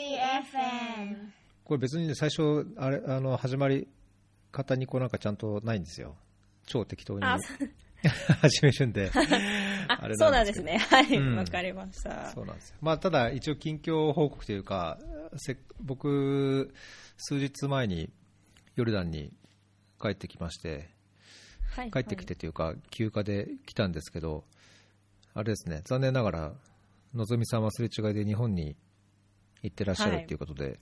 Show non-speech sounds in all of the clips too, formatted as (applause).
FM これ別にね、最初、あれ、あの、始まり方にこうなんかちゃんとないんですよ。超適当に (laughs) 始めるんで。(laughs) あそうなんですね。はい、うんわ、かりました。そうなんですよ。まあ、ただ、一応、近況報告というか、せ僕、数日前にヨルダンに帰ってきまして、はい、帰ってきてというか、休暇で来たんですけど、あれですね、残念ながら、のぞみさんはすれ違いで日本に行ってらっしゃるということで、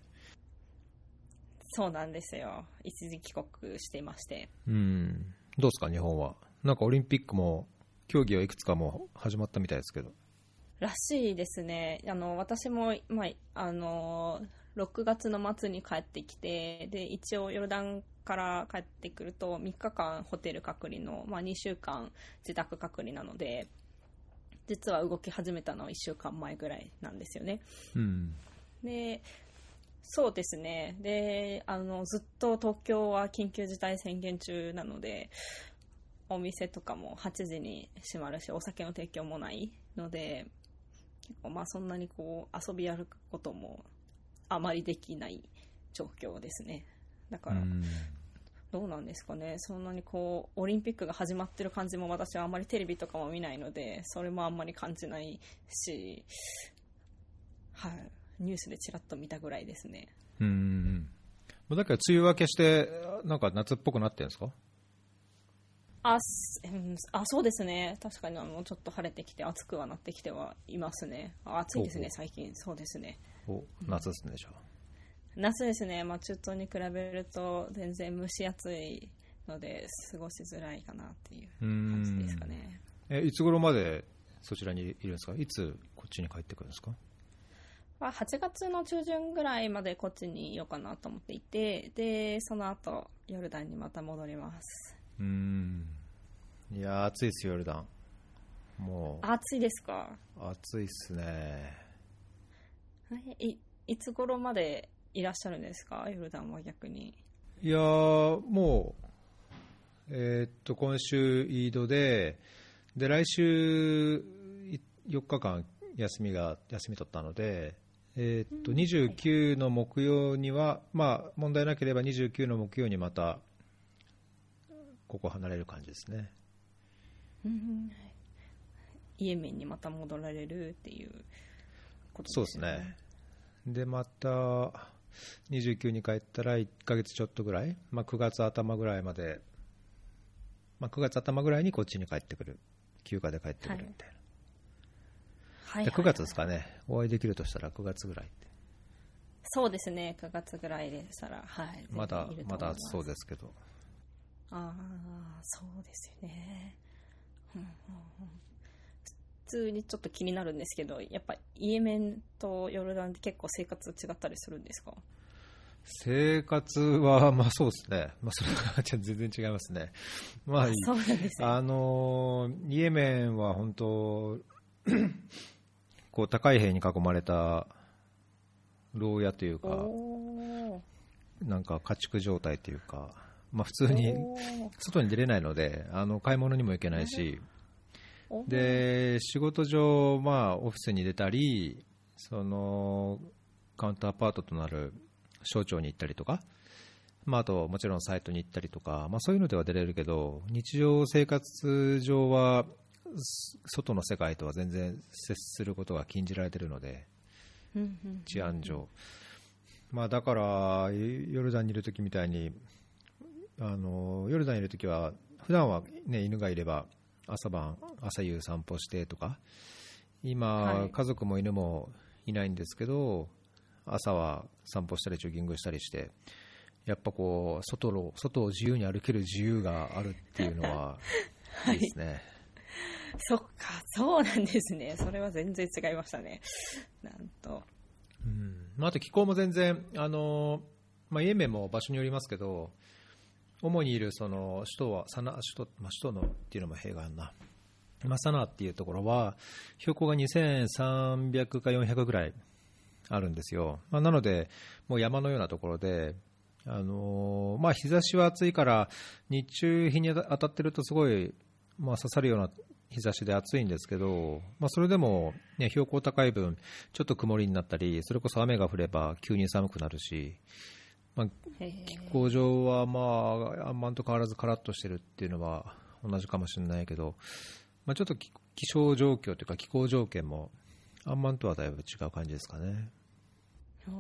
そうなんですよ。一時帰国していまして。うん、どうですか、日本は？なんかオリンピックも、競技はいくつかもう始まったみたいですけど。らしいですね。あの、私も、まあ、あの、6月の末に帰ってきて、で、一応ヨルダンから帰ってくると、3日間ホテル隔離の、まあ、2週間自宅隔離なので、実は動き始めたのは1週間前ぐらいなんですよね。うん、で、そうですね。で、あの、ずっと東京は緊急事態宣言中なので、お店とかも8時に閉まるし、お酒の提供もないので、結構まあそんなにこう遊び歩くこともあまりできない状況ですね。だから、うんどうなんですかね。そんなにこう、オリンピックが始まってる感じも私はあんまりテレビとかも見ないので、それもあんまり感じないし、はい。ニュースでちらっと見たぐらいですね。うん。だけど、梅雨明けして、なんか夏っぽくなってるんですか？あ、すうんあそうですね。確かにあの、ちょっと晴れてきて暑くはなってきてはいますね。あ暑いですね、最近。そうですね。お夏ですね、じゃあ。夏ですね。まあ中東に比べると全然蒸し暑いので、過ごしづらいかなっていう感じですかね。え、いつ頃までそちらにいるんですか？いつこっちに帰ってくるんですか？まあ、8月の中旬ぐらいまでこっちにいようかなと思っていて、で、その後、ヨルダンにまた戻ります。うん。いやー、暑いですよ、ヨルダン。もう、暑いですか？暑いっすね。い、いつ頃までいらっしゃるんですか？ヨルダンは逆に。いやー、もう、えーっと、今週、イードで、で、来週、い4日間休みが、休み取ったので、えーっと、29の木曜には、まあ、問題なければ29の木曜にまた、ここ離れる感じですね。イエメンにまた戻られるっていうことそうですね。で、また、29に帰ったら1ヶ月ちょっとぐらい、まあ、9月頭ぐらいまで、まあ、9月頭ぐらいにこっちに帰ってくる。休暇で帰ってくるみたいな。はい、ではい。9月ですかね、お会いできるとしたら9月ぐらいって。そうですね。9月ぐらいでしたら、はい。まだまだ思いますそうですけど。ああ、そうですよね。うんうんうん普通にちょっと気になるんですけど、やっぱイエメンとヨルダンって結構生活違ったりするんですか？生活は、まあそうですね。まあそれは全然違いますね。まあいい。そうですね。あのーイエメンは本当、こう高い塀に囲まれた牢屋というか、なんか家畜状態というか、まあ普通に外に出れないので、あの買い物にも行けないし、で、仕事上、まあオフィスに出たり、その、カウンターパートとなる省庁に行ったりとか、まあ、あと、もちろんサイトに行ったりとか、まあ、そういうのでは出れるけど、日常生活上は、す外の世界とは全然接することが禁じられているので、治安上。まあ、だから、ヨルダンにいるときみたいに、あの、ヨルダンにいるときは、普段はね、犬がいれば、朝晩、朝夕散歩してとか、今、はい家族も犬もいないんですけど、朝は散歩したりジョギングしたりして、やっぱこう、外の、外を自由に歩ける自由があるっていうのは、(laughs) いいですね。(laughs) そっか、そうなんですね。それは全然違いましたね。なんと。うんまあ、あと気候も全然、あのまあ、イエメンも場所によりますけど、主にいるその首都はサナ首都、まあ、首都のっていうのも弊があるな、まあ、サナっていうところは、標高が2300か400ぐらいあるんですよ、まあ、なので、もう山のようなところで、あのまあ、日差しは暑いから、日中、日に当たってるとすごい、まあ、刺さるような日差しで暑いんですけど、まあ、それでも、ね、標高高い分、ちょっと曇りになったり、それこそ雨が降れば急に寒くなるし、まあ、気候上は、まあ、あんまんと変わらずカラッとしてるっていうのは同じかもしれないけど、まあ、ちょっと気象状況というか気候条件もあんまんとはだいぶ違う感じですかね。あ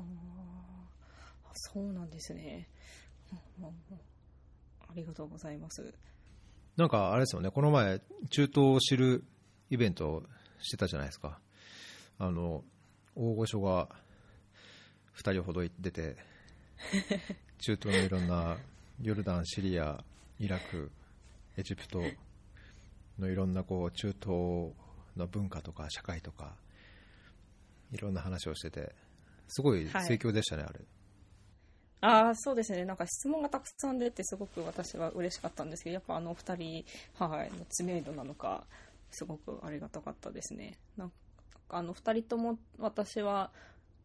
そうなんですね。ありがとうございます。なんかあれですよね、この前、中東を知るイベントをしてたじゃないですか。あの、大御所が2人ほど出て、(laughs) 中東のいろんなヨルダン、シリア、イラク、エジプトのいろんなこう中東の文化とか社会とか、いろんな話をしてて、すごい盛況でしたね、はい、あれ。ああ、そうですね。なんか質問がたくさん出て、すごく私は嬉しかったんですけど、やっぱあのお二人、はい、の知名度なのか、すごくありがたかったですね。なんかあの二人とも私は、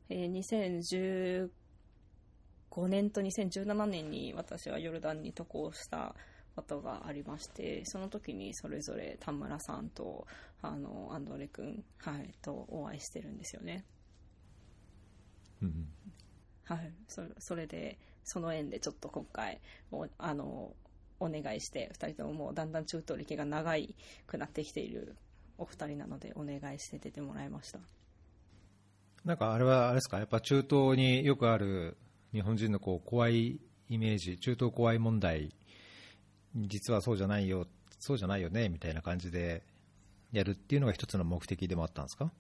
えー、2015年と2017年に私はヨルダンに渡航したことがありましてその時にそれぞれ田村さんとあのアンドレ君、はい、とお会いしてるんですよね。はい、そそれでその縁でちょっと今回おあのお願いして2人とももうだんだん中東歴が長いくなってきているお二人なのでお願いして出てもらいました。なんかあれはあれですか？やっぱ中東によくある日本人のこう怖いイメージ中東怖い問題実はそうじゃないよそうじゃないよねみたいな感じでやるっていうのが一つの目的でもあったんですか？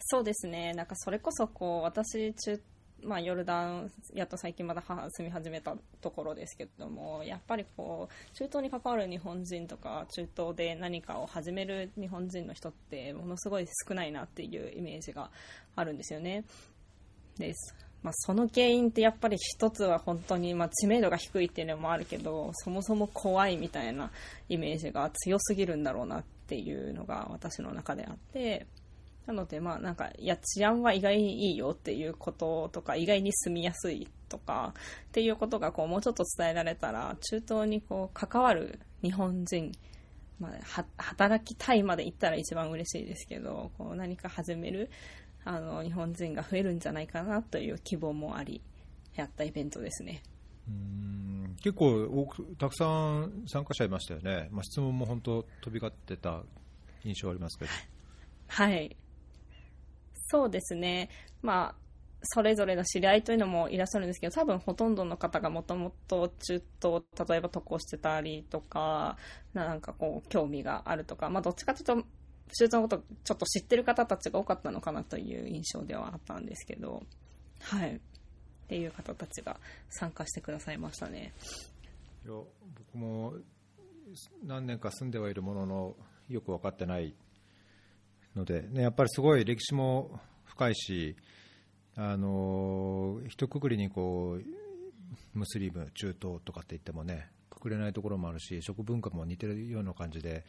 そうですね。なんかそれこそこう私中まあ、ヨルダン、やっと最近まだ住み始めたところですけども、やっぱりこう中東に関わる日本人とか、中東で何かを始める日本人の人って、ものすごい少ないなっていうイメージがあるんですよね。ですまあ、その原因ってやっぱり一つは本当にま知名度が低いっていうのもあるけどそもそも怖いみたいなイメージが強すぎるんだろうなっていうのが私の中であってなのでまあなんかいや治安は意外にいいよっていうこととか意外に住みやすいとかっていうことがこうもうちょっと伝えられたら中東にこう関わる日本人まあ、働きたいまで行ったら一番嬉しいですけどこう何か始めるあの日本人が増えるんじゃないかなという希望もありやったイベントですね。うん結構多くたくさん参加者いましたよね、まあ、質問も本当飛び交ってた印象ありますけど。はいそうですねまあそれぞれの知り合いというのもいらっしゃるんですけど多分ほとんどの方がもともと中東例えば渡航してたりとかなんかこう興味があるとか、まあ、どっちかというと手術のことちょっと知ってる方たちが多かったのかなという印象ではあったんですけど、はい。っていう方たちが参加してくださいましたね。いや僕も何年か住んではいるもののよく分かってないので、ね、やっぱりすごい歴史も深いし、あの一括りにこうムスリム、中東とかって言ってもね、くくれないところもあるし、食文化も似てるような感じで、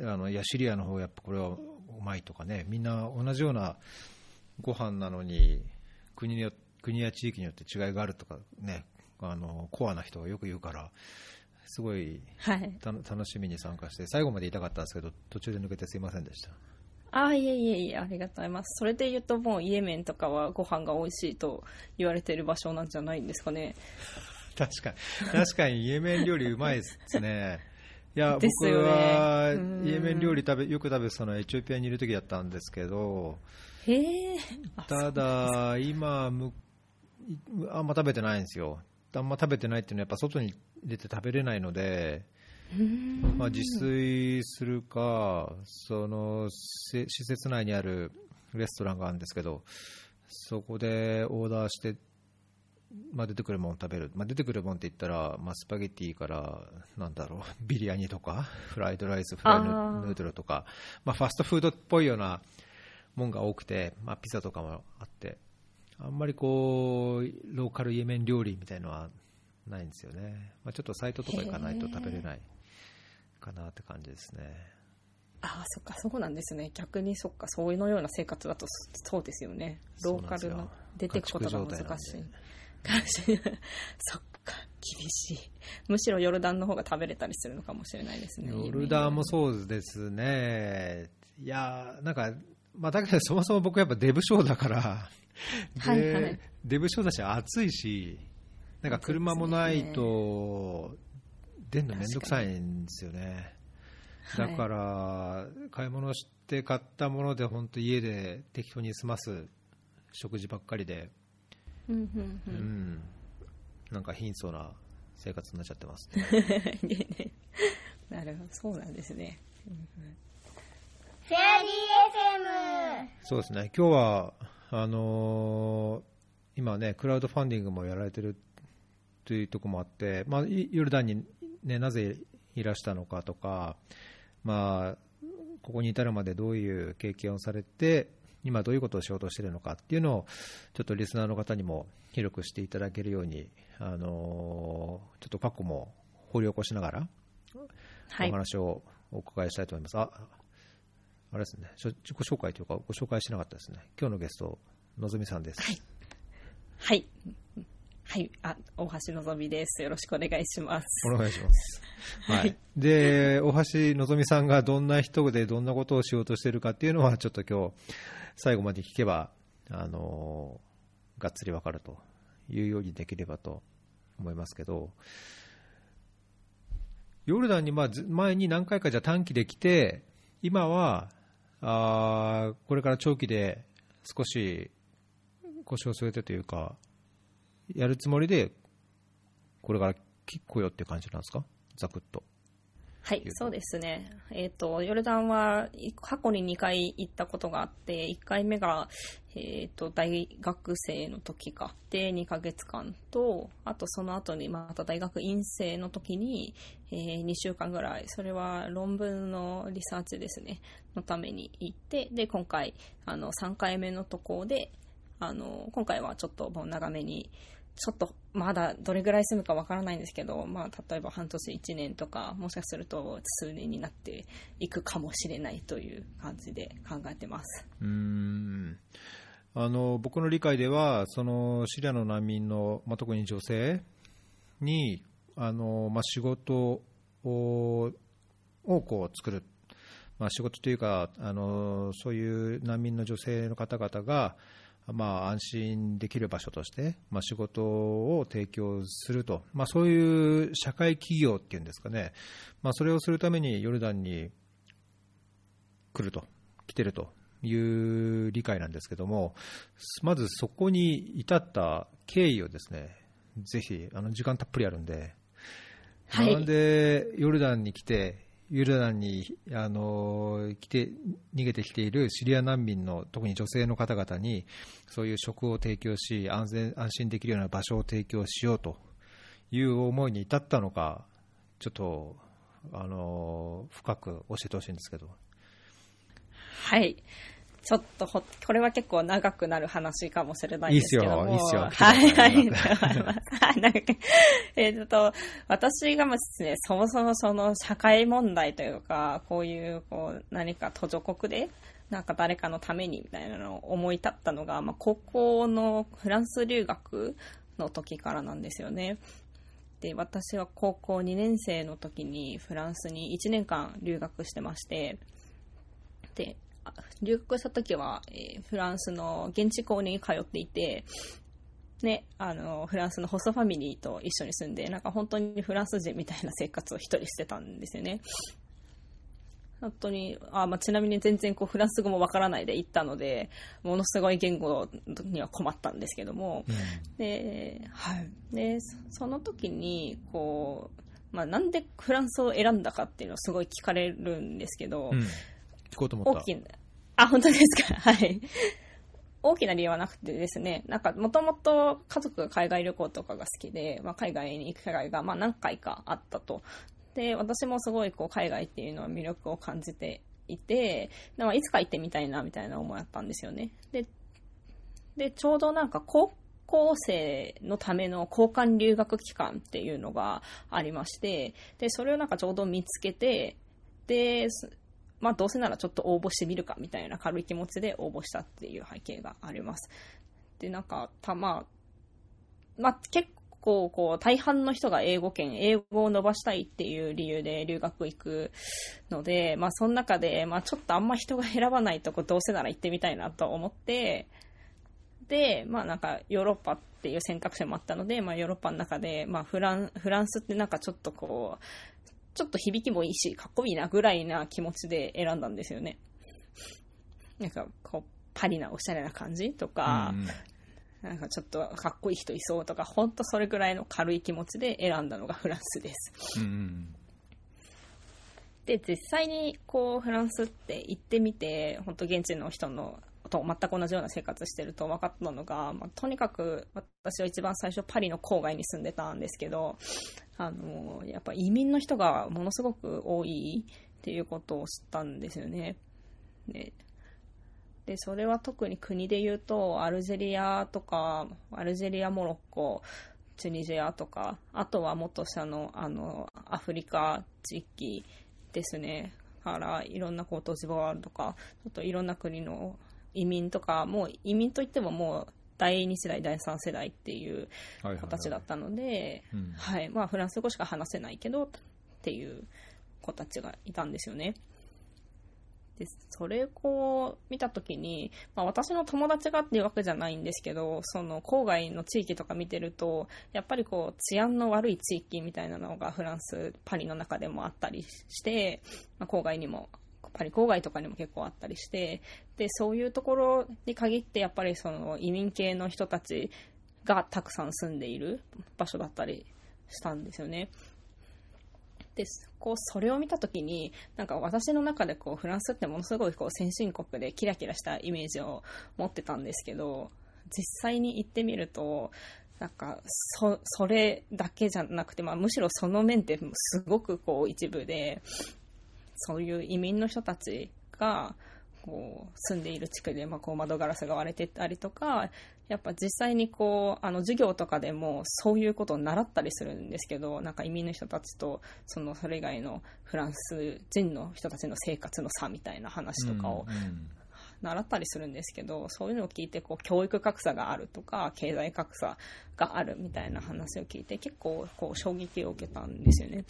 あのいやシリアの方やっぱこれはうまいとかね、みんな同じようなご飯なのに国によ国や地域によって違いがあるとかね、あのコアな人がよく言うから、すごい、はい、楽しみに参加して、最後まで言いたかったんですけど、途中で抜けてすいませんでした。あいえいえいえ、ありがとうございます。それで言うと、もうイエメンとかはご飯が美味しいと言われている場所なんじゃないんですかね。(laughs) 確かに、確かにイエメン料理うまいですね。いや、(laughs) ね、僕はイエメン料理食べよく食べそのエチオピアにいる時だったんですけど、へ (laughs) ただ、今む、あんま食べてないんですよ。あんま食べてないっていうのは、やっぱ外に出て食べれないので、まあ、自炊するか、その施設内にあるレストランがあるんですけど、そこでオーダーしてまあ、出てくるもの食べる、まあ、出てくるものって言ったら、まあ、スパゲッティから、なんだろう、(laughs) ビリヤニとか、フライドライス、フライヌードルとか、まあ、ファストフードっぽいようなもんが多くて、まあ、ピザとかもあって、あんまりこう、ローカルイエメン料理みたいのはないんですよね。まあ、ちょっとサイトとか行かないと食べれないかなって感じですね。ああ、そっか、そうなんですね。逆にそっか、そういうのような生活だとそうですよね。ローカルの出てくことが難しい。(laughs) そっか厳しい。むしろヨルダンの方が食べれたりするのかもしれないですね。ヨルダンもそうですね。いやなんか、まあ、だけどそもそも僕やっぱデブ症だから、(laughs) はいはいデブ症だし暑いし、なんか車もないと、出るのめんどくさいんですよね。はいだから、買い物して買ったもので、本当家で適当に済ます。食事ばっかりで、うんうんううん。ん、なんか貧相な生活になっちゃってます、(laughs) ね。ねなるほど、そうなんですね。フェアリー FM そうですね、今日はあのー今ね、クラウドファンディングもやられてるというところもあって、まあ、いヨルダンに、ね、なぜいらしたのかとか、まあ、ここに至るまでどういう経験をされて、今どういうことをしようとしているのかっていうのを、ちょっとリスナーの方にも広くしていただけるように、あのーちょっと過去も掘り起こしながら、はいお。話をお伺いしたいと思います。ああれですね、自己紹介というか、ご紹介しなかったですね。今日のゲスト、のぞみさんです。はい。はい。あ、大橋のぞみです。よろしくお願いします。お願いします。はい。で、大橋のぞみさんがどんな人でどんなことをしようとしているかっていうのは、ちょっと今日、最後まで聞けば、あのーがっつりわかるというようにできればと思いますけど、ヨルダンにまあず前に何回かじゃ短期で来て、今は、あーこれから長期で少し腰を据えてというか、やるつもりで、これから来ようっていう感じなんですか、ざくっと。はい、そうですね。えっ、と、ヨルダンはい過去に2回行ったことがあって、1回目が、えっ、と、大学生の時か。で、2ヶ月間と、あとその後にまた大学院生の時に、えー2週間ぐらい、それは論文のリサーチですね、のために行って、で、今回、あの、3回目のところで、あの、今回はちょっともう長めに、ちょっとまだどれぐらい住むかわからないんですけど、まあ、例えば半年1年とか、もしかすると数年になっていくかもしれないという感じで考えてます。うんあの僕の理解では、そのシリアの難民の、まあ、特に女性にあの、まあ、仕事ををこう作る、まあ、仕事というかあの、そういう難民の女性の方々が、まあ、安心できる場所として、まあ、仕事を提供すると、まあ、そういう社会企業っていうんですかね、まあ、それをするためにヨルダンに来ると、来てるという理解なんですけども、まずそこに至った経緯をですね、ぜひ、あの時間たっぷりあるんで、はい。なんでヨルダンに来て、ユダンにあの来て逃げてきているシリア難民の特に女性の方々にそういう職を提供し安全安心できるような場所を提供しようという思いに至ったのかちょっとあの深く教えてほしいんですけど。はい。ちょっとほ、これは結構長くなる話かもしれないですけども。いいっすよいいっすよはい、はい。なんかえっと、私がですね、そもそもその社会問題というか、こういう、こう、何か途上国で、なんか誰かのためにみたいなのを思い立ったのが、まあ、高校のフランス留学の時からなんですよね。で、私は高校2年生の時にフランスに1年間留学してまして、で、あ留学した時は、えーフランスの現地校に通っていて、ね、あの、フランスのホストファミリーと一緒に住んで、なんか本当にフランス人みたいな生活を一人してたんですよね。本当に、あまあ、ちなみに全然こうフランス語もわからないで行ったので、ものすごい言語には困ったんですけども、で、はい。で、そその時に、こう、まあ、なんでフランスを選んだかっていうのをすごい聞かれるんですけど、うん、聞こうと思った大きな、あ、本当ですか？はい。大きな理由はなくてですね、なんか、もともと家族が海外旅行とかが好きで、まあ、海外に行く機会が、まあ、何回かあったと。で、私もすごい、こう、海外っていうのは魅力を感じていて、でまあいつか行ってみたいな、みたいな思いあったんですよね。で、で、ちょうどなんか、高校生のための交換留学期間っていうのがありまして、で、それをなんかちょうど見つけて、で、まあどうせならちょっと応募してみるかみたいな軽い気持ちで応募したっていう背景があります。で、なんか、たま、まあ結構こう大半の人が英語圏、英語を伸ばしたいっていう理由で留学行くので、まあその中で、まあちょっとあんま人が選ばないとこどうせなら行ってみたいなと思って、で、まあなんかヨーロッパっていう選択肢もあったので、まあヨーロッパの中で、まあフランフランスってなんかちょっとこう、ちょっと響きもいいし、かっこいいなぐらいな気持ちで選んだんですよね。なんかこう、パリなおしゃれな感じとか、うんなんかちょっとかっこいい人いそうとか、ほんとそれぐらいの軽い気持ちで選んだのがフランスです。うんうんで、実際にこうフランスって行ってみて、本当現地の人のと全く同じような生活してると分かったのが、まあ、とにかく私は一番最初パリの郊外に住んでたんですけど、あの、やっぱ移民の人がものすごく多いっていうことを知ったんですよね。で、でそれは特に国で言うと、アルジェリアとか、アルジェリア、モロッコ、チュニジアとか、あとはもっと下の、あの、アフリカ地域ですね。から、いろんなコートジボワールとか、ちょっといろんな国の移民とか、もう移民といってももう、第2世代、第3世代っていう形だったので、フランス語しか話せないけど、っていう子たちがいたんですよね。で、それを見たときに、まあ私の友達がっていうわけじゃないんですけど、その郊外の地域とか見てると、やっぱりこう治安の悪い地域みたいなのがフランス、パリの中でもあったりして、まあ、郊外にも、パリ郊外とかにも結構あったりして、で、そういうところに限ってやっぱりその移民系の人たちがたくさん住んでいる場所だったりしたんですよね。でこうそれを見たときになんか私の中でこうフランスってものすごいこう先進国でキラキラしたイメージを持ってたんですけど実際に行ってみるとなんかそそれだけじゃなくて、まあ、むしろその面ってすごくこう一部でそういう移民の人たちがこう住んでいる地区で、まあ、こう窓ガラスが割れてたりとかやっぱ実際にこうあの授業とかでもそういうことを習ったりするんですけどなんか移民の人たちとそのそれ以外のフランス人の人たちの生活の差みたいな話とかを習ったりするんですけどそういうのを聞いてこう教育格差があるとか経済格差があるみたいな話を聞いて結構こう衝撃を受けたんですよね。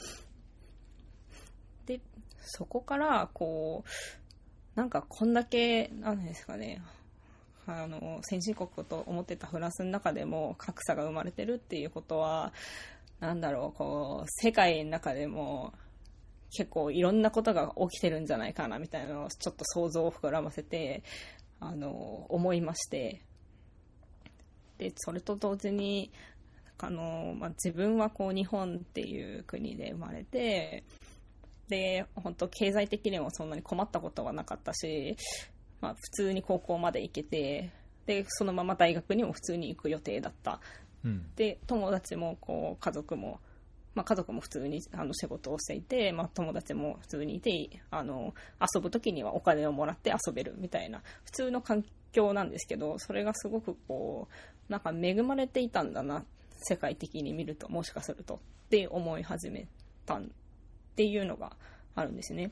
でそこからこうなんかこんだけなんですかねあの先進国と思ってたフランスの中でも格差が生まれてるっていうことはなんだろうこう世界の中でも結構いろんなことが起きてるんじゃないかなみたいなのをちょっと想像を膨らませてあの思いまして。でそれと同時にあの、まあ、自分はこう日本っていう国で生まれてで本当経済的にもそんなに困ったことはなかったし、まあ、普通に高校まで行けてでそのまま大学にも普通に行く予定だった。うん。で友達もこう家族も、まあ、家族も普通にあの仕事をしていて、まあ、友達も普通にいてあの遊ぶ時にはお金をもらって遊べるみたいな普通の環境なんですけどそれがすごくこうなんか恵まれていたんだな世界的に見るともしかするとって思い始めたっていうのがあるんですね。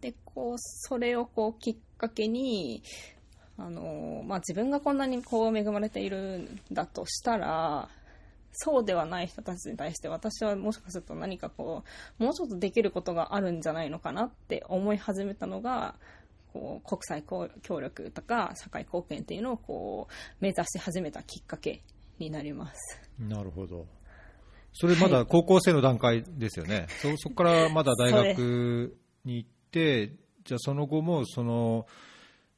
でこうそれをこうきっかけにあのまあ、自分がこんなにこう恵まれているんだとしたらそうではない人たちに対して私はもしかすると何かこうもうちょっとできることがあるんじゃないのかなって思い始めたのがこう国際協力とか社会貢献っていうのをこう目指し始めたきっかけになります。なるほど。それまだ高校生の段階ですよね。そそこからまだ大学 (laughs) に行って、じゃあその後もその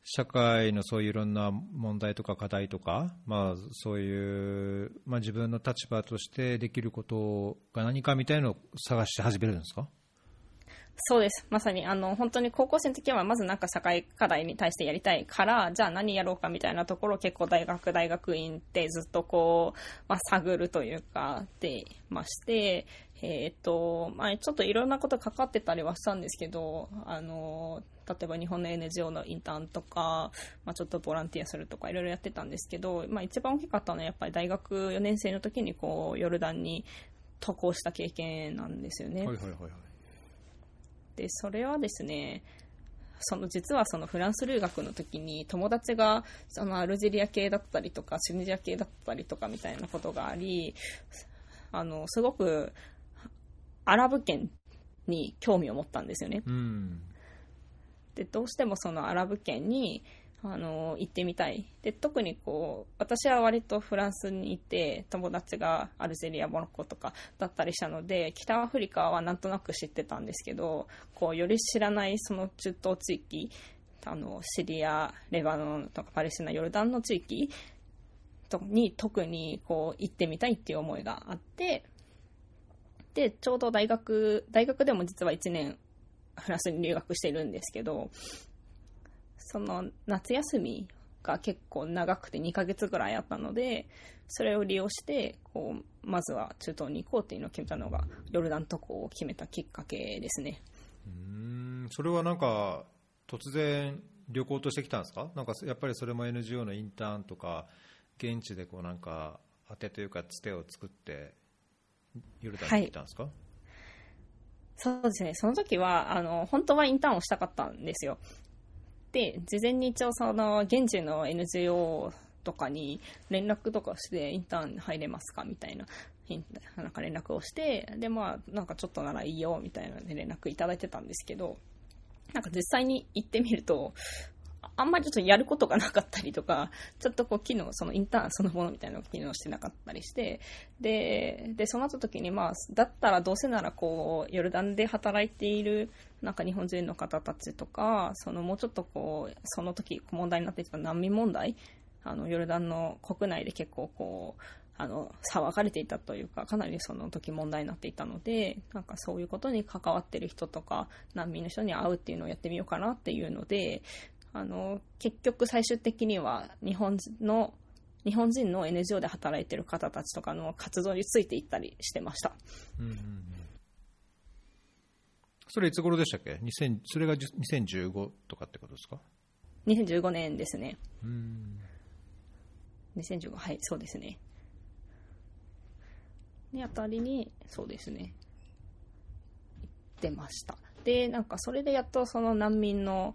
社会のそういういろんな問題とか課題とか、まあそういう、まあ自分の立場としてできることが何かみたいなのを探し始めるんですか？そうです。まさに、あの、本当に高校生の時は、まずなんか社会課題に対してやりたいから、じゃあ何やろうかみたいなところを結構大学、大学院ってずっとこう、まあ、探るというか、でまして、えっ、と、まあ、ちょっといろんなことかかってたりはしたんですけど、あの、例えば日本の NGO のインターンとか、まあ、ちょっとボランティアするとかいろいろやってたんですけど、まあ、一番大きかったのはやっぱり大学4年生の時にこう、ヨルダンに渡航した経験なんですよね。はいはいはいはい。でそれはですねその実はそのフランス留学の時に友達がそのアルジェリア系だったりとかチュニジア系だったりとかみたいなことがありあのすごくアラブ圏に興味を持ったんですよね。うんでどうしてもそのアラブ圏にあの行ってみたい。で特にこう私は割とフランスにいて友達がアルジェリアモロッコとかだったりしたので北アフリカはなんとなく知ってたんですけどこうより知らないその中東地域あのシリアレバノンとかパレスチナヨルダンの地域とに特にこう行ってみたいっていう思いがあってでちょうど大学大学でも実は1年フランスに留学してるんですけどその夏休みが結構長くて2ヶ月ぐらいあったのでそれを利用してこうまずは中東に行こうっていうのを決めたのがヨルダン渡航を決めたきっかけですね。うんそれはなんか突然旅行としてきたんですか？なんかやっぱりそれも NGO のインターンとか現地でこうなんか当てというかつてを作ってヨルダンに来たんですか、そうですね。その時はあの本当はインターンをしたかったんですよ。で事前に一応その現地の NGO とかに連絡とかしてインターン入れますかみたいななんか連絡をしてでまあなんかちょっとならいいよみたいなで連絡いただいてたんですけどなんか実際に行ってみるとあんまりちょっとやることがなかったりとか、ちょっとこう機能、そのインターンそのものみたいなのが機能してなかったりして、で、で、そうなった時に、まあ、だったらどうせならこう、ヨルダンで働いている、なんか日本人の方たちとか、そのもうちょっとこう、その時問題になっていた難民問題、あの、ヨルダンの国内で結構こう、あの、騒がれていたというか、かなりその時問題になっていたので、なんかそういうことに関わってる人とか、難民の人に会うっていうのをやってみようかなっていうので、あの、結局最終的には日本の、日本人の NGO で働いてる方たちとかの活動についていったりしてました。うんうんうんそれいつ頃でしたっけ？2000それが2015とかってことですか？2015年ですね。うん2015、はい、そうですね。にあたりに、そうですね。行ってました。で、なんかそれでやっとその難民の、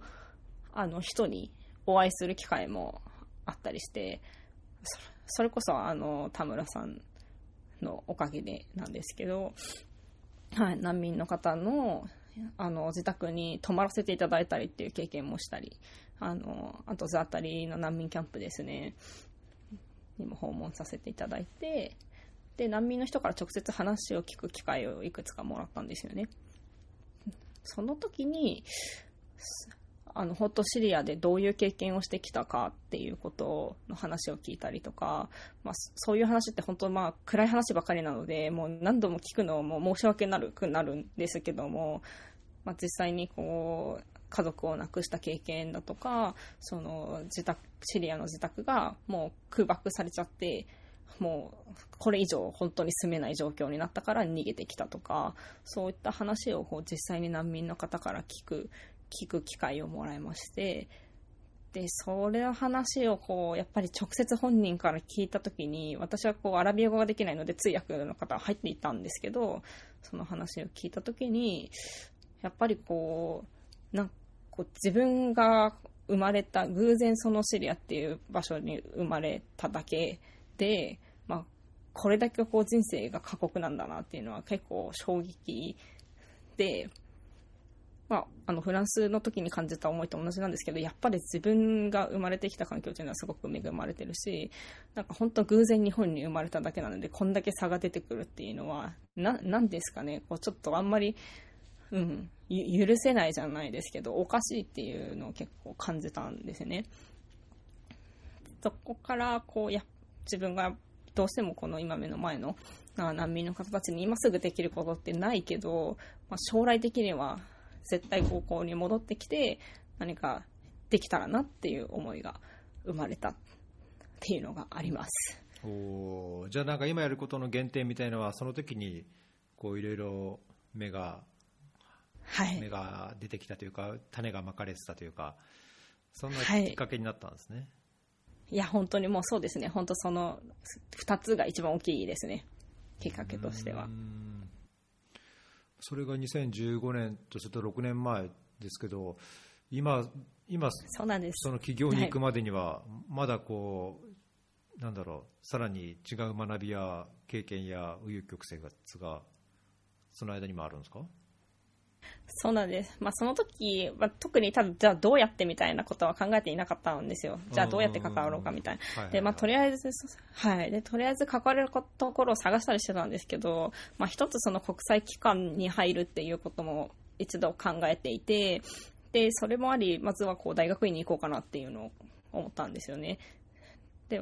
あの人にお会いする機会もあったりして、そそれこそあの田村さんのおかげでなんですけど、はい、難民の方のあの自宅に泊まらせていただいたりっていう経験もしたり、あのあとザータリの難民キャンプですね、にも訪問させていただいて、で難民の人から直接話を聞く機会をいくつかもらったんですよね。その時にあの、ホットシリアでどういう経験をしてきたかっていうことの話を聞いたりとか、まあ、そういう話って本当まあ、暗い話ばかりなので、もう何度も聞くのも申し訳なくなるんですけども、まあ、実際にこう、家族を亡くした経験だとか、その自宅、シリアの自宅がもう空爆されちゃって、もうこれ以上本当に住めない状況になったから逃げてきたとか、そういった話をこう実際に難民の方から聞く聞く機会をもらいまして、で、それの話をこう、やっぱり直接本人から聞いたときに、私はこう、アラビア語ができないので通訳の方は入っていたんですけど、その話を聞いたときに、やっぱりこう、なんこう自分が生まれた、偶然そのシリアっていう場所に生まれただけで、まあ、これだけこう人生が過酷なんだなっていうのは結構衝撃で、まあ、あのフランスの時に感じた思いと同じなんですけどやっぱり自分が生まれてきた環境というのはすごく恵まれてるしなんか本当偶然日本に生まれただけなのでこんだけ差が出てくるっていうのはななんですかねこうちょっとあんまり、うん、許せないじゃないですけどおかしいっていうのを結構感じたんですね。そこからこうや自分がどうしてもこの今目の前の難民の方たちに今すぐできることってないけど、まあ、将来的には絶対高校に戻ってきて何かできたらなっていう思いが生まれたっていうのがあります。おーじゃあなんか今やることの原点みたいのはその時にこういろいろ芽がはい芽。が出てきたというか種がまかれてたというかそんなはいきっかけになったんですね、いや、本当にもうそうですね。本当その2つが一番大きいですね。きっかけとしてはそれが2015年とすると6年前ですけど今、今そうなんです。その起業に行くまでには、まだこう、なんだろう、さらに違う学びや経験や紆余曲折が、その間にもあるんですか？そうなんです。まあ、その時、まあ、特に多分、じゃあどうやってみたいなことは考えていなかったんですよ。じゃあどうやって関わろうかみたいな。で、まあ、とりあえず、はい。で、とりあえず関われるところを探したりしてたんですけど、まあ、一つその国際機関に入るっていうことも一度考えていて、で、それもあり、まずはこう大学院に行こうかなっていうのを思ったんですよね。で、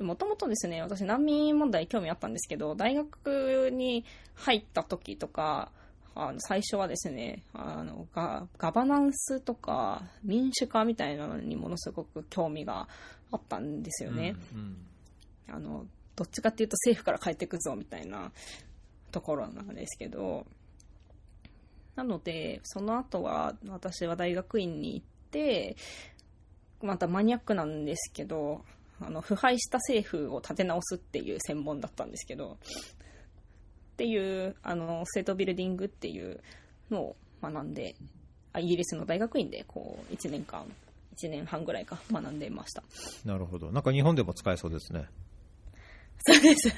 もともとですね、私難民問題興味あったんですけど、大学に入った時とか、あの最初はですねあのガ、ガバナンスとか民主化みたいなのにものすごく興味があったんですよね。うんうん、あのどっちかっていうと政府から帰ってくぞみたいなところなんですけど、なので、その後は私は大学院に行って、またマニアックなんですけど、あの腐敗した政府を立て直すっていう専門だったんですけど、っていうあのステートビルディングっていうのを学んでイギリスの大学院でこう1年間1年半ぐらいか学んでいました。なるほどなんか日本でも使えそうですね。そうです。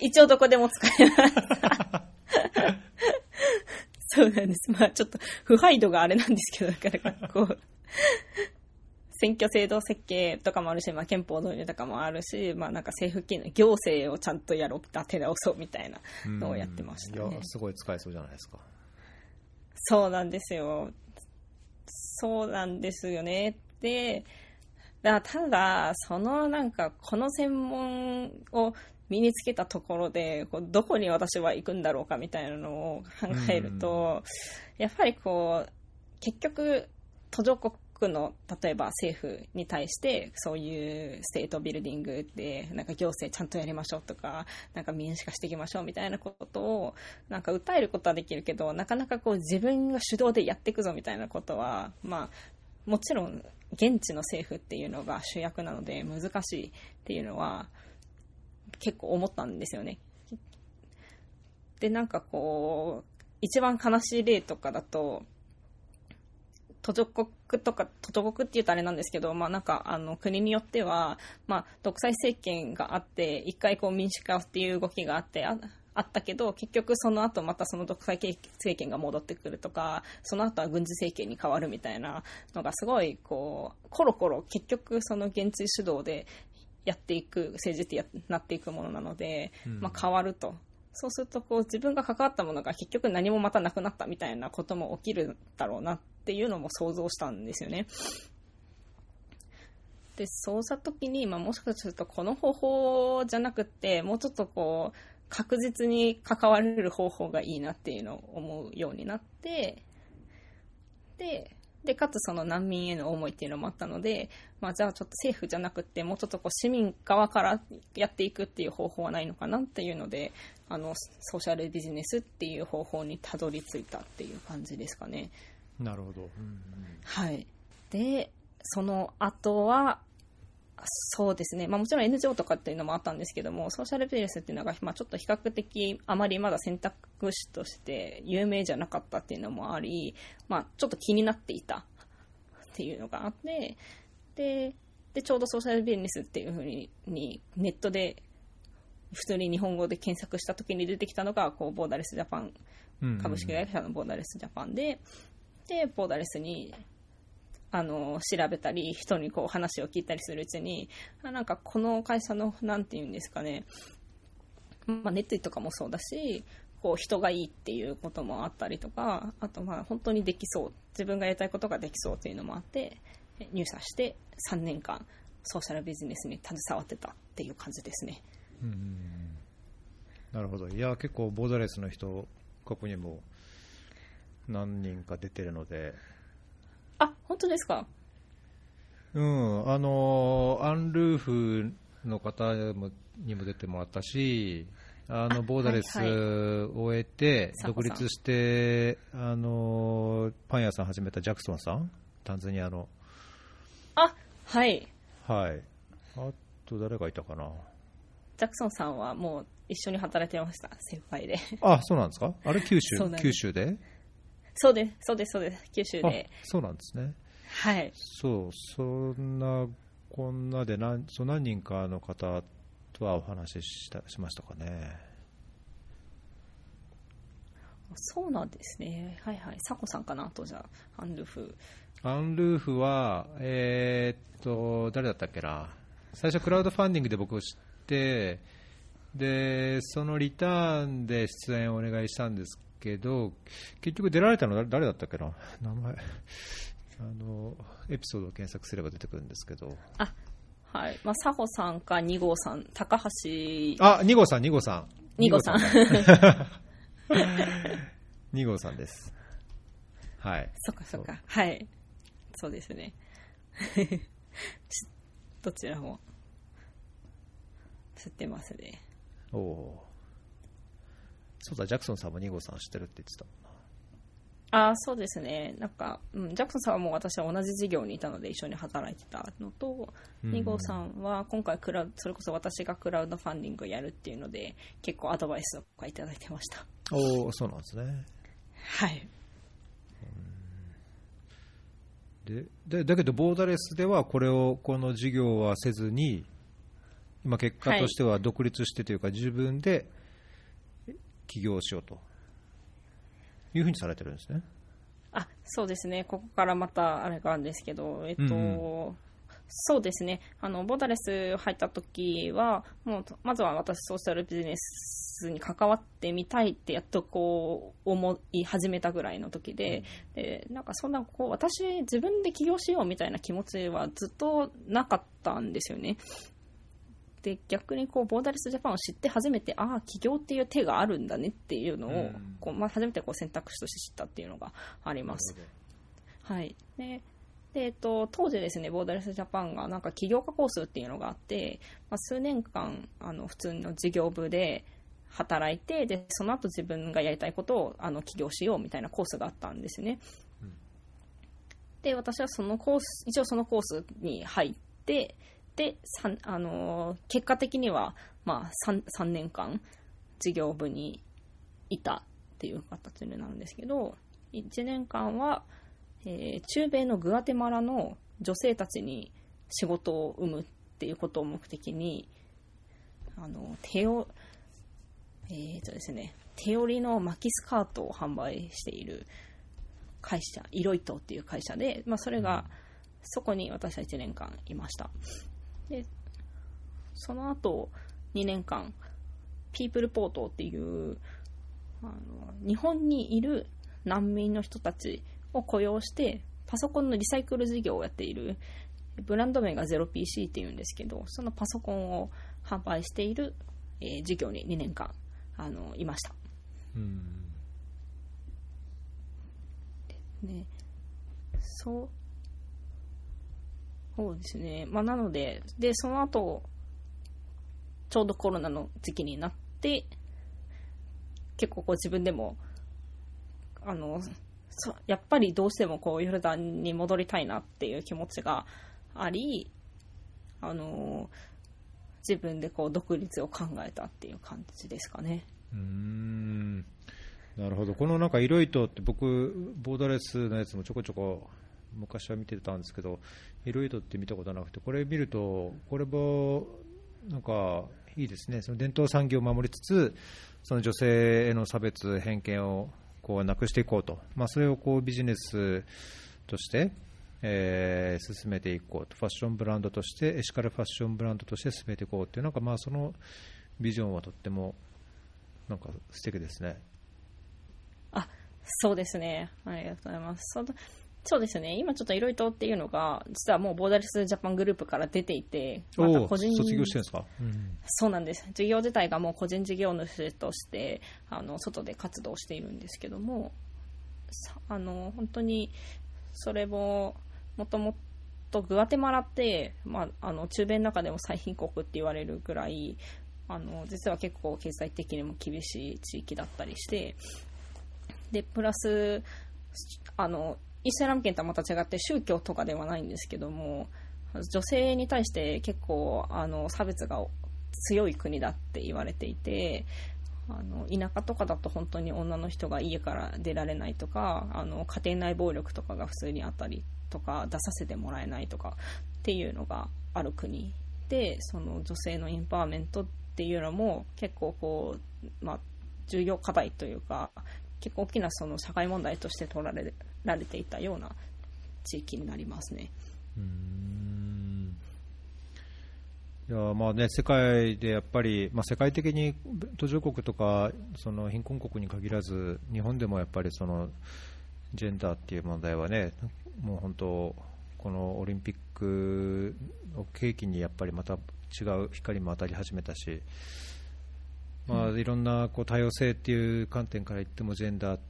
一応どこでも使えます。そうなんです。まあちょっと腐敗度があれなんですけどだからこう選挙制度設計とかもあるし、まあ、憲法導入とかもあるし、まあ、なんか政府機能、行政をちゃんとやろう、立て直そうみたいなのをやってました、ね、いや、すごい使えそうじゃないですか。そうなんですよ。そうなんですよね。で、だただ、そのなんか、この専門を身につけたところで、こうどこに私は行くんだろうかみたいなのを考えると、やっぱりこう、結局、途上国の例えば政府に対してそういうステートビルディングでなんか行政ちゃんとやりましょうとかなんか民主化していきましょうみたいなことをなんか訴えることはできるけどなかなかこう自分が主導でやっていくぞみたいなことはまあもちろん現地の政府っていうのが主役なので難しいっていうのは結構思ったんですよね。でなんかこう一番悲しい例とかだと途上国とか、途上国って言うとあれなんですけど、まあなんか、あの、国によっては、まあ、独裁政権があって、一回こう民主化っていう動きがあって、ああったけど、結局その後またその独裁政権が戻ってくるとか、その後は軍事政権に変わるみたいなのがすごい、こう、コロコロ結局その現地主導でやっていく、政治ってなっていくものなので、うん、まあ変わると。そうするとこう自分が関わったものが結局何もまたなくなったみたいなことも起きるだろうなっていうのも想像したんですよね。で、そうした時に、まあ、もしかするとこの方法じゃなくて、もうちょっとこう、確実に関われる方法がいいなっていうのを思うようになって、で、で、かつその難民への思いっていうのもあったので、まあ、じゃあちょっと政府じゃなくて、もうちょっとこう市民側からやっていくっていう方法はないのかなっていうので、あの、ソーシャルビジネスっていう方法にたどり着いたっていう感じですかね。なるほど。うんうん、はい。で、その後は、そうですね、まあ、もちろん NGO とかっていうのもあったんですけども、ソーシャルビジネスっていうのが、まあ、ちょっと比較的あまりまだ選択肢として有名じゃなかったっていうのもあり、まあ、ちょっと気になっていたっていうのがあって、で、でちょうどソーシャルビジネスっていうふうににネットで普通に日本語で検索した時に出てきたのがこうボーダレスジャパン株式会社のボーダレスジャパンで、でボーダレスにあの、調べたり、人にこう話を聞いたりするうちに、なんかこの会社の、なんて言うんですかね、まあ、熱意とかもそうだし、こう人がいいっていうこともあったりとか、あとまあ本当にできそう、自分がやりたいことができそうっていうのもあって、入社して3年間、ソーシャルビジネスに携わってたっていう感じですね。うんなるほど。いや、結構ボーダレスの人、過去にも何人か出てるので、当ですか？うん、あの、アンルーフの方にも出てもらったし、あのボーダレスを終えて、独立して、あのパン屋さん始めたジャクソンさん、タンザニアの。あはい。はい。あと誰がいたかな？ジャクソンさんはもう一緒に働いてました、先輩で。あ、そうなんですか？あれ九州九州で？そうです、そうです、そうです、九州あで。そうなんですね。はい。そう、そんなこんなで何そう何人かの方とはお話ししたしましたかね。そうなんですね。はいはい。サコさんかなと、じゃあ、アンルフ。アンルーフは、えーっと、誰だったっけな、最初、クラウドファンディングで僕を知って、でそのリターンで出演をお願いしたんですけど、結局出られたの誰誰だったっけな、名前あの、エピソードを検索すれば出てくるんですけど、はい。まあ、サホさんか2号さん、高橋。あ2号さん、2号さん、二号さん2 (laughs) 号さんです。はい。そっかそっか。はい。そうですね。(laughs) ちどちらも、知ってますね。おおー。そうだ、ジャクソンさんも2号さん知ってるって言ってた。ああ、そうですね。なんか、うん、ジャクソンさんはもう私は同じ事業にいたので一緒に働いてたのと、うん2号さんは今回クラウそれこそ私がクラウドファンディングをやるっていうので、結構アドバイスとかいただいてました。おお、そうなんですね。はい。ででだけど、ボーダレスではこれを、この事業はせずに、今、結果としては独立してというか、自分で起業しようというふうにされてるんですね。あそうですね、ここからまたあれがあるんですけど、えっと、うんそうですね、あのボーダレス入った時は、もうまずは私、ソーシャルビジネスに関わってみたいって、やっとこう思い始めたぐらいの時で、でなんかそんなこう、私、自分で起業しようみたいな気持ちはずっとなかったんですよね。で逆にこうボーダレスジャパンを知って初めてああ起業っていう手があるんだねっていうのを、うんこうまあ、初めてこう選択肢として知ったっていうのがあります。はい。で、でえっと、当時ですね、ボーダレスジャパンがなんか起業家コースっていうのがあって、まあ、数年間、あの、普通の事業部で働いて、で、その後自分がやりたいことを、あの、起業しようみたいなコースがあったんですね。で、私はそのコース、一応そのコースに入って、あのー結果的には、まあ3、3年間、事業部にいたっていう形になるんですけど、1年間は、えー中米のグアテマラの女性たちに仕事を生むっていうことを目的に、あの、手を、えーとですね、手織りの巻きスカートを販売している会社、イロイトっていう会社で、まあ、それが、そこに私は1年間いました。で、その後、2年間、ピープルポートっていう、あの、日本にいる難民の人たちを雇用して、パソコンのリサイクル事業をやっている、ブランド名が 0PC っていうんですけど、そのパソコンを販売している、えー事業に2年間、あの、いました。うん。ね、そう、そうですね。まあ、なので、で、その後、ちょうどコロナの時期になって、結構こう自分でも、あの、やっぱりどうしてもこうヨルダンに戻りたいなっていう気持ちがあり、あの、自分でこう独立を考えたっていう感じですかね。うーんなるほど、このなんか、イロイトって僕、ボーダレスのやつもちょこちょこ昔は見てたんですけど、イロイトって見たことなくて、これ見ると、これもなんかいいですね、その伝統産業を守りつつ、その女性への差別、偏見をこうなくしていこうと、まあ、それをこうビジネスとして、えー進めていこうと、ファッションブランドとして、エシカルファッションブランドとして進めていこうっていう、なんかまあそのビジョンはとってもなんか素敵ですね。あ、そうですね。ありがとうございます。そうですね。今ちょっといろいろとっていうのが、実はもうボーダレスジャパングループから出ていて、また個人卒業してるんですか、うんそうなんです。事業自体がもう個人事業主として、あの、外で活動しているんですけども、さあの、本当に、それも、もともとグアテマラって、まあ、あの、中米の中でも最貧国って言われるぐらい、あの、実は結構経済的にも厳しい地域だったりして、で、プラス、あの、イスラム圏とはまた違って宗教とかではないんですけども、女性に対して結構あの差別が強い国だって言われていてあの田舎とかだと本当に女の人が家から出られないとかあの家庭内暴力とかが普通にあったりとか出させてもらえないとかっていうのがある国でその女性のエンパワーメントっていうのも結構こう、まあ、重要課題というか結構大きなその社会問題として取られられていたような地域になりますね。うーんいやまあね、世界でやっぱり、まあ、世界的に途上国とかその貧困国に限らず日本でもやっぱりそのジェンダーっていう問題はねもう本当このオリンピックを契機にやっぱりまた違う光も当たり始めたし、まあ、いろんなこう多様性っていう観点から言ってもジェンダー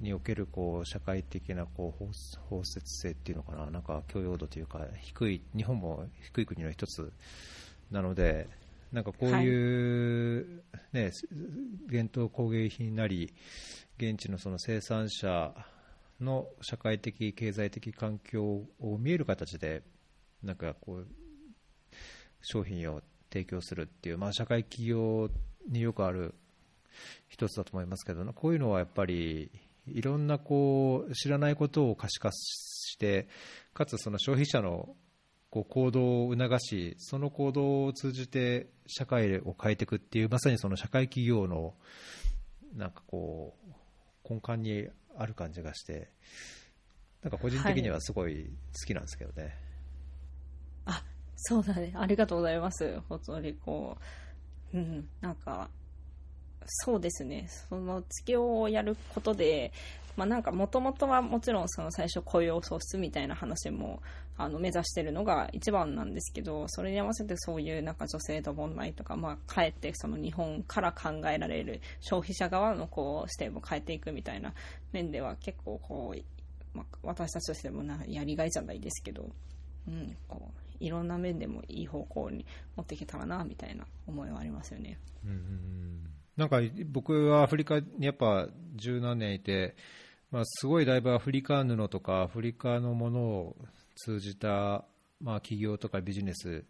におけるこう社会的なこう包摂性っていうのかな、なんか許容度というか低い、日本も低い国の一つなので、なんかこういう、ね、伝統工芸品なり、現地のその生産者の社会的、経済的環境を見える形で、なんかこう、商品を提供するっていう、まあ、社会企業によくある一つだと思いますけど、こういうのはやっぱりいろんなこう知らないことを可視化して、かつその消費者のこう行動を促し、その行動を通じて社会を変えていくっていう、まさにその社会企業のなんかこう根幹にある感じがして、なんか個人的にはすごい好きなんですけどね。あそうだね。ありがとうございます。本当にこううん。なんかそうですね。その月をやることでまあなんかもともとはもちろんその最初雇用創出みたいな話もあの目指してるのが一番なんですけどそれに合わせてそういうなんか女性と問題とかまあかえってその日本から考えられる消費者側のこう視点も変えていくみたいな面では結構こう、まあ、私たちとしてもなやりがいじゃないですけどうん、こういろんな面でもいい方向に持っていけたらなみたいな思いはありますよね。うんなんか僕はアフリカにやっぱ十何年いて、まあ、すごいだいぶアフリカ布とかアフリカのものを通じた、まあ、企業とかビジネス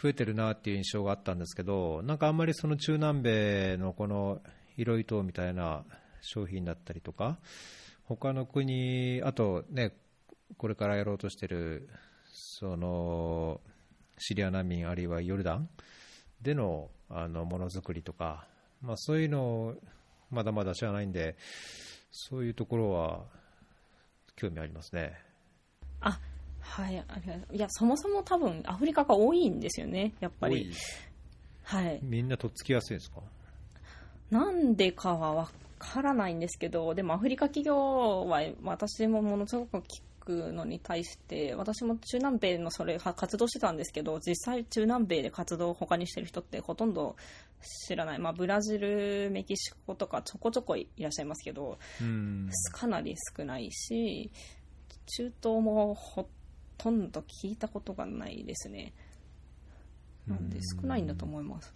増えてるなっていう印象があったんですけどなんかあんまりその中南米のこの色糸みたいな商品だったりとか他の国あとねこれからやろうとしてるそのシリア難民あるいはヨルダンでのあのものづくりとか、まあ、そういうのをまだまだ知らないんでそういうところは興味ありますね。あはいありがとう。いやそもそも多分アフリカが多いんですよねやっぱり。はい。みんなとっつきやすいんですか？なんでかはわからないんですけどでもアフリカ企業は私もものすごく聞くのに対して私も中南米のそれは活動してたんですけど実際中南米で活動を他にしてる人ってほとんど知らない、まあ、ブラジルメキシコとかちょこちょこいらっしゃいますけどうん。かなり少ないし中東もほとんど聞いたことがないですね。なんで少ないんだと思います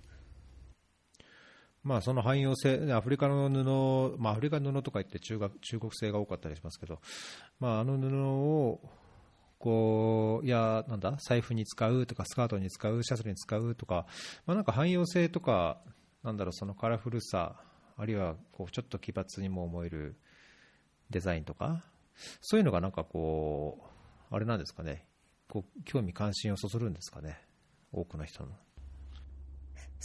まあ、その汎用性、アフリカの布、まあ、アフリカの布とか言って中学中国製が多かったりしますけど、まあ、あの布をこういやなんだ財布に使うとかスカートに使うシャツに使うとか、まあ、なんか汎用性とかなんだろうそのカラフルさあるいはこうちょっと奇抜にも思えるデザインとかそういうのがなんかこうあれなんですかねこう興味関心をそそるんですかね多くの人の。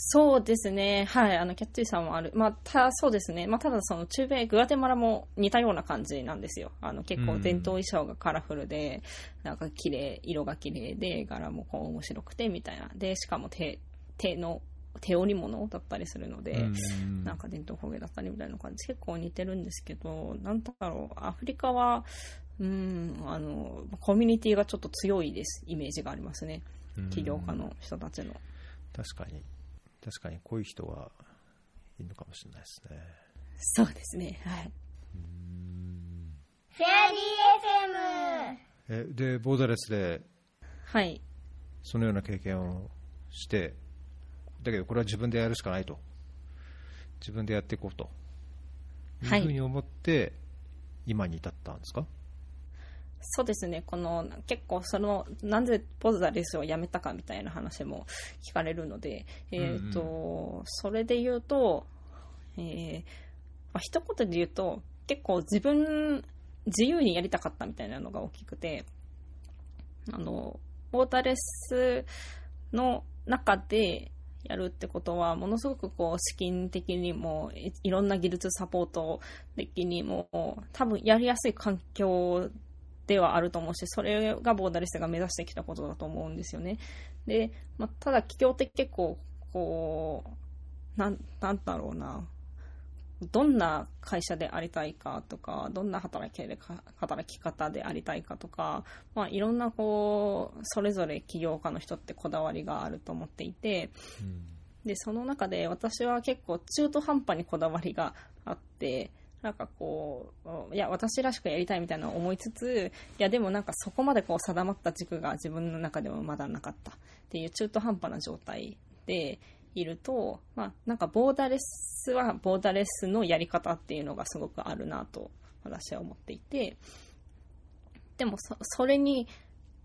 そうですね、はい、あのキャッチーさんもある、まあ、たそうですね、まあ、ただその中米、グアテマラも似たような感じなんですよ、あの結構伝統衣装がカラフルで、なんか綺麗色が綺麗で、柄もこう面白くてみたいな、でしかも手手の手織物だったりするので、うん。なんか伝統工芸だったりみたいな感じ、結構似てるんですけど、なんだろう、アフリカは、うん、あのコミュニティがちょっと強いです、イメージがありますね、起業家の人たちの。確かに確かにこういう人はいるのかもしれないですね。そうですね、はい。フェアリー FM えでボーダレスではい。そのような経験をしてだけどこれは自分でやるしかないと。自分でやっていこうとはい。いうふうに思って今に至ったんですか、そうですね、この結構その、なぜポザレスをやめたかみたいな話も聞かれるので、えーとそれで言うと、えーまあ、一言で言うと、結構自分、自由にやりたかったみたいなのが大きくて、あの、ボーダレスの中でやるってことは、ものすごくこう、資金的にも、いいろんな技術サポート的にも、多分やりやすい環境ではあると思うし、それがボーダレスが目指してきたことだと思うんですよね。で、まあ、ただ企業って結構、こう、なん、なんだろうな、どんな会社でありたいかとか、どんな働きでか働き方でありたいかとか、まあ、いろんなこう、それぞれ起業家の人ってこだわりがあると思っていて、うんで、その中で私は結構中途半端にこだわりがあって、なんかこう、いや、私らしくやりたいみたいなのを思いつつ、いや、でもなんかそこまでこう定まった軸が自分の中でもまだなかったっていう中途半端な状態でいると、まあ、なんかボーダレスはボーダレスのやり方っていうのがすごくあるなと私は思っていて、でもそ、それに、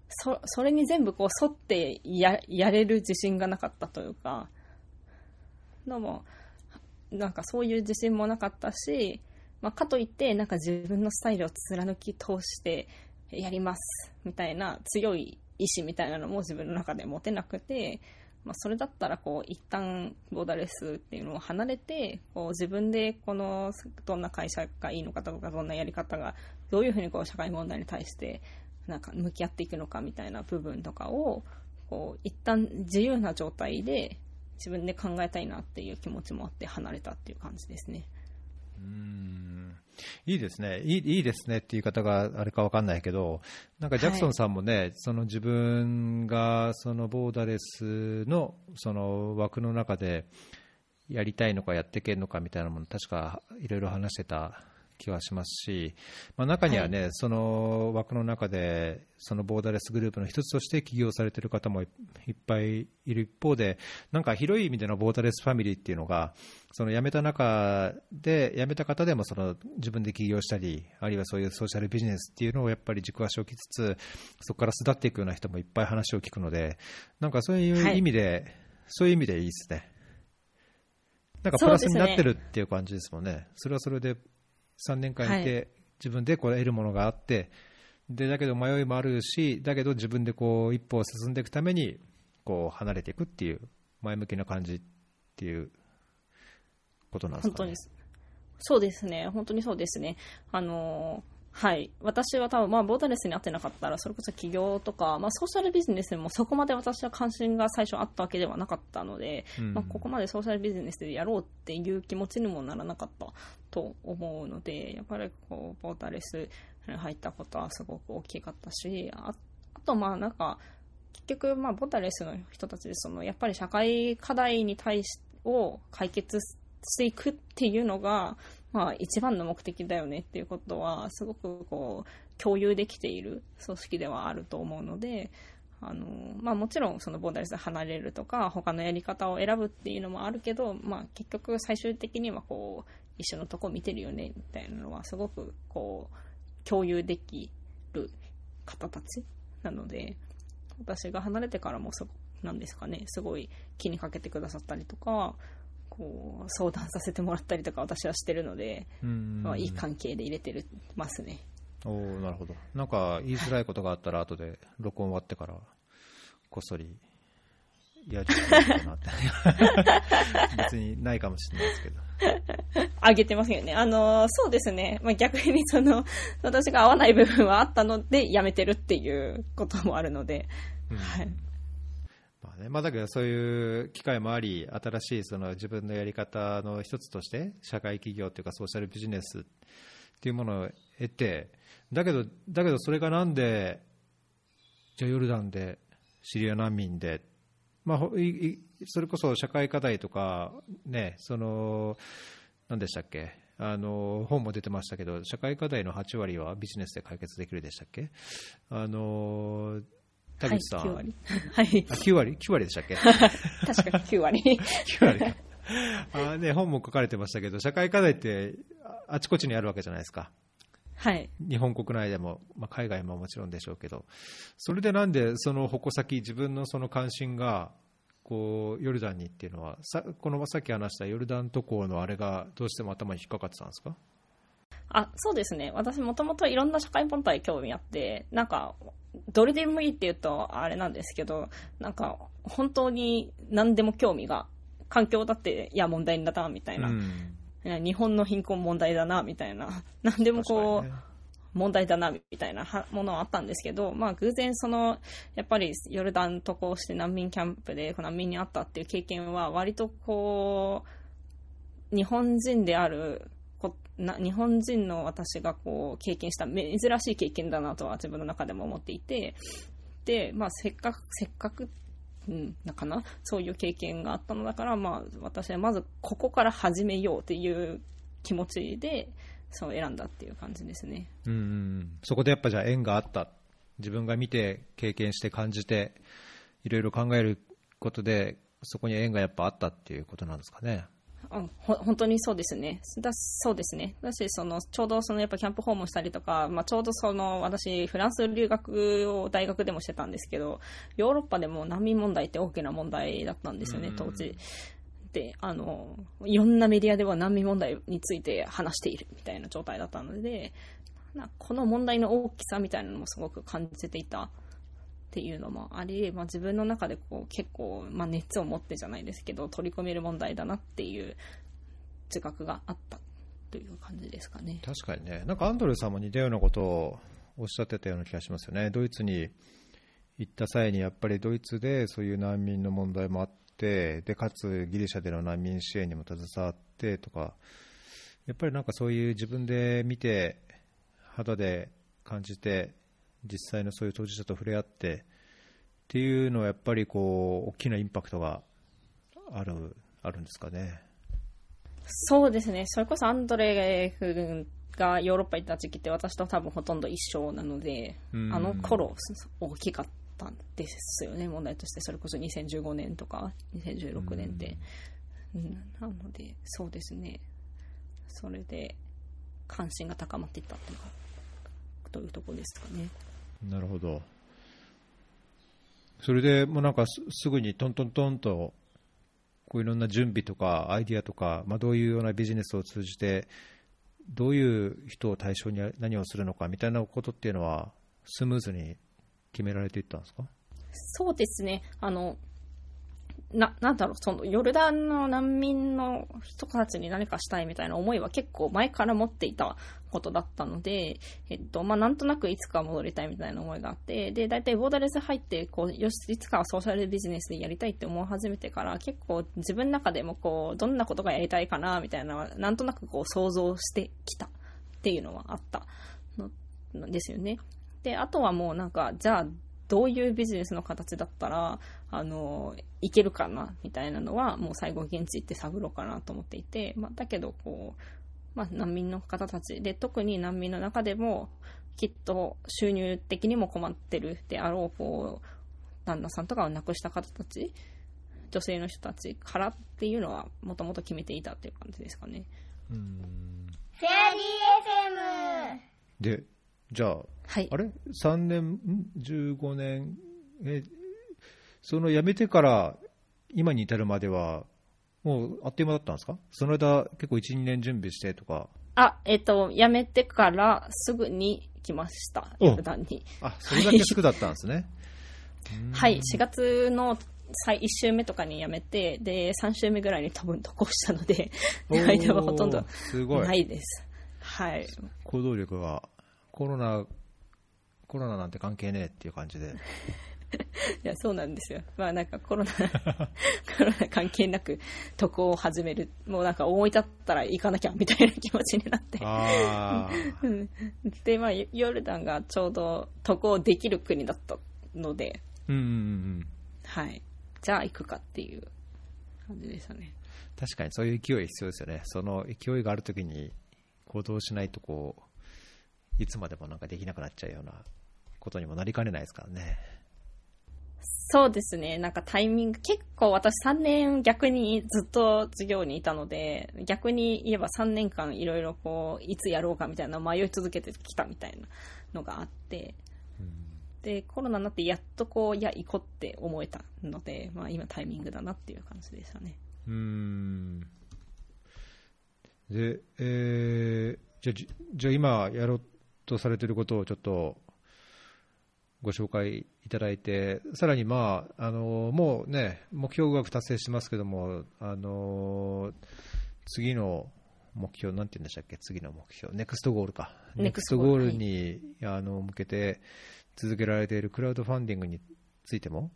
そそれに全部こう沿ってややれる自信がなかったというか、どうも、なんかそういう自信もなかったし、まあ、かといって、なんか自分のスタイルを貫き通してやりますみたいな強い意志みたいなのも自分の中で持てなくて、まあ、それだったらこう一旦ボーダレスっていうのを離れてこう自分でこのどんな会社がいいのかとかどんなやり方がどういうふうにこう社会問題に対してなんか向き合っていくのかみたいな部分とかをこう一旦自由な状態で自分で考えたいなっていう気持ちもあって離れたっていう感じですね。うん。いいですね。いい、いいですねって言い方があれか分かんないけど、なんかジャクソンさんもね、その自分がそのボーダレスのその枠の中でやりたいのかやっていけるのかみたいなもの、確かいろいろ話してた気はしますし、まあ、中にはね、その枠の中で、そのボーダレスグループの一つとして起業されている方もいいっぱいいる一方で、なんか広い意味でのボーダレスファミリーっていうのが、その辞めた中で、辞めた方でもその自分で起業したり、あるいはそういうソーシャルビジネスっていうのをやっぱり軸足を置きつつ、そこから巣立っていくような人もいっぱい話を聞くので、なんかそういう意味で、そういう意味でいいですね。なんかプラスになってるっていう感じですもんね。それはそれで3年間いて、はい。自分でこう得るものがあってでだけど迷いもあるしだけど自分でこう一歩進んでいくためにこう離れていくっていう前向きな感じっていうことなんですか、ね、本当にそうですね、本当にそうですね。あのーはい。私は多分、まあ、ボーダレスに合ってなかったら、それこそ起業とか、まあ、ソーシャルビジネスにもそこまで私は関心が最初あったわけではなかったので、うんまあ、ここまでソーシャルビジネスでやろうっていう気持ちにもならなかったと思うので、やっぱりこう、ボーダレスに入ったことはすごく大きかったし、ああと、まあ、なんか、結局、まあ、ボーダレスの人たちで、その、やっぱり社会課題に対し、を解決していくっていうのが、まあ、一番の目的だよねっていうことは、すごくこう、共有できている組織ではあると思うので、あの、まあもちろんそのボーダレスで離れるとか、他のやり方を選ぶっていうのもあるけど、まあ結局最終的にはこう、一緒のとこ見てるよね、みたいなのはすごくこう、共有できる方たちなので、私が離れてからもすごなんですかね、すごい気にかけてくださったりとか、こう相談させてもらったりとか私はしてるので、うんまあ、いい関係で入れてるますね。おーなるほどなんか言いづらいことがあったら後で録音終わってからこっそりいやちょっといなって (laughs) 別にないかもしれないですけどあげてますよね。あの、そうですね。まあ、逆にその、私が合わない部分はあったので、やめてるっていうこともあるので、うんはい。ね。まあ、だけどそういう機会もあり新しいその自分のやり方の一つとして社会企業というかソーシャルビジネスっていうものを得てだけどだけどそれがなんでじゃヨルダンでシリア難民で、まあ、ほいいそれこそ社会課題とかねその何でしたっけあの本も出てましたけど社会課題の8割はビジネスで解決できるでしたっけあの田口さん、はい、9割。(laughs) はい。あ9割 ?9 割でしたっけ？(laughs) 確か9割。(laughs) 9割あ、ね、本も書かれてましたけど、社会課題ってああちこちにあるわけじゃないですか。はい。日本国内でも、まあ、海外ももちろんでしょうけど、それでなんでその矛先、自分のその関心がこうヨルダンにっていうのはさこのさっき話したヨルダン渡航のあれがどうしても頭に引っかかってたんですか？あ、そうですね。私もともといろんな社会問題興味あって、なんか、どれでもいいって言うとあれなんですけど、なんか、本当に何でも興味が、環境だって、いや、問題だな、みたいな。うん日本の貧困問題だな、みたいな。(laughs) 何でもこう、問題だな、みたいなはものはあったんですけど、まあ偶然その、やっぱりヨルダン渡航して難民キャンプで難民に会ったっていう経験は割とこう、日本人である、こな日本人の私がこう経験した珍しい経験だなとは自分の中でも思っていて、で、まあせっかく、せっかく、うん、なかな？そういう経験があったのだから、まあ私はまずここから始めようっていう気持ちで、そう選んだっていう感じですね。うんそこでやっぱじゃあ縁があった自分が見て経験して感じていろいろ考えることでそこに縁がやっぱあったっていうことなんですかね。うん、ほ本当にそうですね。だそうですね。だし、その、ちょうどその、やっぱキャンプ訪問したりとか、まあ、ちょうどその、私、フランス留学を大学でもしてたんですけど、ヨーロッパでも難民問題って大きな問題だったんですよね、当時。で、あの、いろんなメディアでは難民問題について話しているみたいな状態だったので、なこの問題の大きさみたいなのもすごく感じていたっていうのもあり、まあ、自分の中でこう結構、まあ、熱を持ってじゃないですけど取り込める問題だなっていう自覚があったという感じですかね。確かにね、なんかアンドレさんも似たようなことをおっしゃってたような気がしますよね。ドイツに行った際にやっぱりドイツでそういう難民の問題もあって、でかつギリシャでの難民支援にも携わってとか、やっぱりなんかそういう自分で見て、肌で感じて、実際のそういう当事者と触れ合ってっていうのはやっぱりこう大きなインパクトがあるあるんですかね。そうですね。それこそアンドレ君がヨーロッパ行った時期って私と多分ほとんど一緒なので、うんあの頃大きかったんですよね、問題として。それこそ2015年とか2016年って。うん、なので、そうですね。それで関心が高まっていったというか、というところですかね。なるほど。それでもうなんかすすぐにトントントンとこういろんな準備とかアイディアとか、まあ、どういうようなビジネスを通じてどういう人を対象に何をするのかみたいなことっていうのはスムーズに決められていったんですか？そうですね。あの、な、なんだろう、その、ヨルダンの難民の人たちに何かしたいみたいな思いは結構前から持っていたことだったので、えっと、まあ、なんとなくいつか戻りたいみたいな思いがあって、で、大体ボーダレス入って、こう、よし、いつかはソーシャルビジネスでやりたいって思い始めてから、結構自分の中でもこう、どんなことがやりたいかな、みたいな、なんとなくこう、想像してきたっていうのはあったのですよね。で、あとはもうなんか、じゃあ、どういうビジネスの形だったら、あの、いけるかな、みたいなのは、もう最後現地行って探ろうかなと思っていて、まあ、だけど、こう、まあ、難民の方たちで、特に難民の中でも、きっと収入的にも困ってるであろう、こう、旦那さんとかを亡くした方たち、女性の人たちからっていうのは、もともと決めていたっていう感じですかね。フェアリー FM でじゃあはいあ。れ？3年ん15年？えその辞めてから今に至るまではもうあっという間だったんですか？その間結構12年準備してとか。あ、えっ、と、辞めてからすぐに来ました、おヨルダンに。あそれだけすぐだったんですね。(laughs) はい、4月の最1週目とかに辞めて、で、3週目ぐらいに多分渡航したので、(laughs) おー間はほとんどすごい。ないです。はい。行動力がコロナコロナなんて関係ねえっていう感じで (laughs) (laughs) いや、そうなんですよ。まあなんかコロナ、(laughs) コロナ関係なく渡航を始める。もうなんか思い立ったら行かなきゃみたいな気持ちになって。(laughs) で、まあヨルダンがちょうど渡航できる国だったので、うんうんうんうんはい。じゃあ行くかっていう感じでしたね。確かにそういう勢い必要ですよねその勢いがあるときに行動しないとこういつまでもなんかできなくなっちゃうようなことにもなりかねないですからねそうですね。なんかタイミング、結構私3年逆にずっと授業にいたので、逆に言えば3年間いろいろこう、いつやろうかみたいな迷い続けてきたみたいなのがあって、で、コロナになってやっとこう、いや、行こうって思えたので、まあ今タイミングだなっていう感じでしたね。うーん。で、えー、じゃあじ、じゃあ今やろうとされていることをちょっとご紹介いただいて、さらにまあ、あの、もうね、目標額達成してますけども、あの、次の目標、なんて言うんでしたっけ、次の目標、ネクストゴールか。ネクストゴールに、あの向けて続けられているクラウドファンディングについても、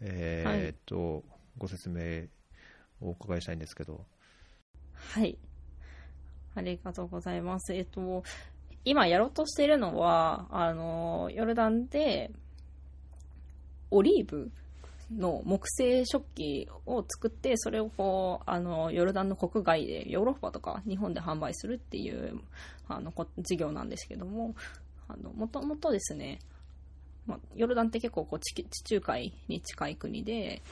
えーっと、ご説明をお伺いしたいんですけど。はい。ありがとうございます。えっと、今やろうとしているのは、あの、ヨルダンで、オリーブの木製食器を作って、それをこう、あの、ヨルダンの国外で、ヨーロッパとか日本で販売するっていう、あの、事業なんですけども、あの、もともとですね、まあ、ヨルダンって結構こう地地中海に近い国で、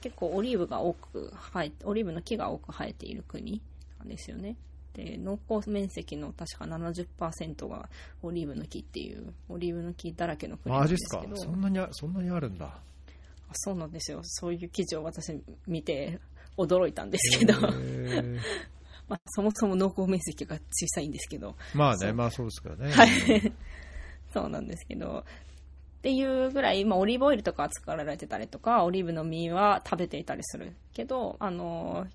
結構オリーブが多く生え、オリーブの木が多く生えている国なんですよね。で、農耕面積の確か70%がオリーブの木っていう、オリーブの木だらけの国なんですけど。すか？そんなにあそんなにあるんだ。あそうなんですよ。そういう記事を私見て驚いたんですけど、(laughs) まあ、そもそも農耕面積が小さいんですけど、まあね、まあそうですけどね。はい。(laughs) そうなんですけど、っていうぐらい、今オリーブオイルとか使われてたりとか、オリーブの実は食べていたりするけど、あの、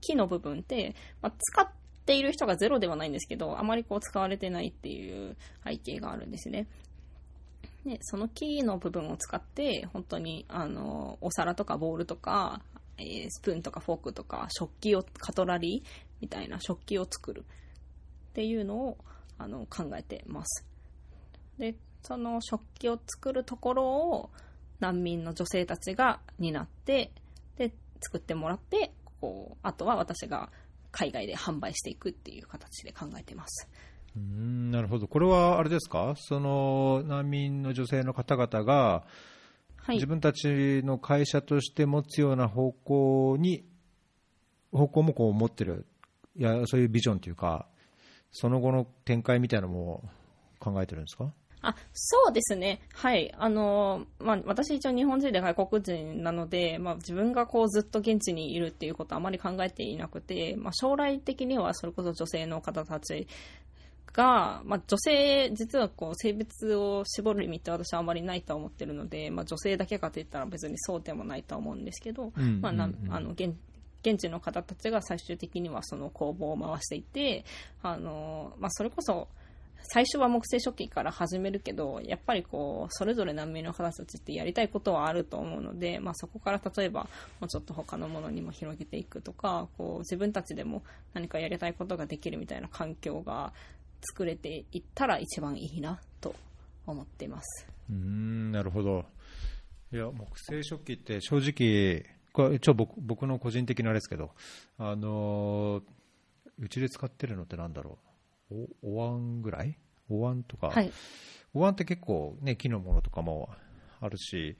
木の部分って、まあ、使っている人がゼロではないんですけど、あまりこう使われてないっていう背景があるんですね。で、その木の部分を使って、本当に、あの、お皿とかボウルとか、えースプーンとかフォークとか、食器を、カトラリーみたいな食器を作るっていうのを、あの、考えてます。で、その食器を作るところを難民の女性たちが担って、で、作ってもらって、こう、あとは私が海外で販売していくっていう形で考えてます。うーんなるほど。これはあれですか？その難民の女性の方々が、はい自。分たちの会社として持つような方向に、方向もこう持ってる、いや、そういうビジョンというか、その後の展開みたいなのも考えてるんですか？あ、そうですね。はい。あの、まあ、私一応日本人で外国人なので、まあ、自分がこうずっと現地にいるっていうことはあまり考えていなくて、まあ、将来的にはそれこそ女性の方たちが、まあ、女性、実はこう性別を絞る意味って私はあまりないと思ってるので、まあ、女性だけかと言ったら別にそうでもないと思うんですけど、うんまあ、なあの現現地の方たちが最終的にはその工房を回していて、あのまあ、それこそ最初は木製食器から始めるけど、やっぱりこう、それぞれ難民の方たちってやりたいことはあると思うので、まあそこから例えば、もうちょっと他のものにも広げていくとか、こう、自分たちでも何かやりたいことができるみたいな環境が作れていったら一番いいなと思っています。うん、なるほど。いや、木製食器って正直、これ一応僕僕の個人的なあれですけど、あのーうちで使ってるのってなんだろう、おお椀ぐらい？お椀とか、はい。お椀って結構ね、木のものとかもあるし、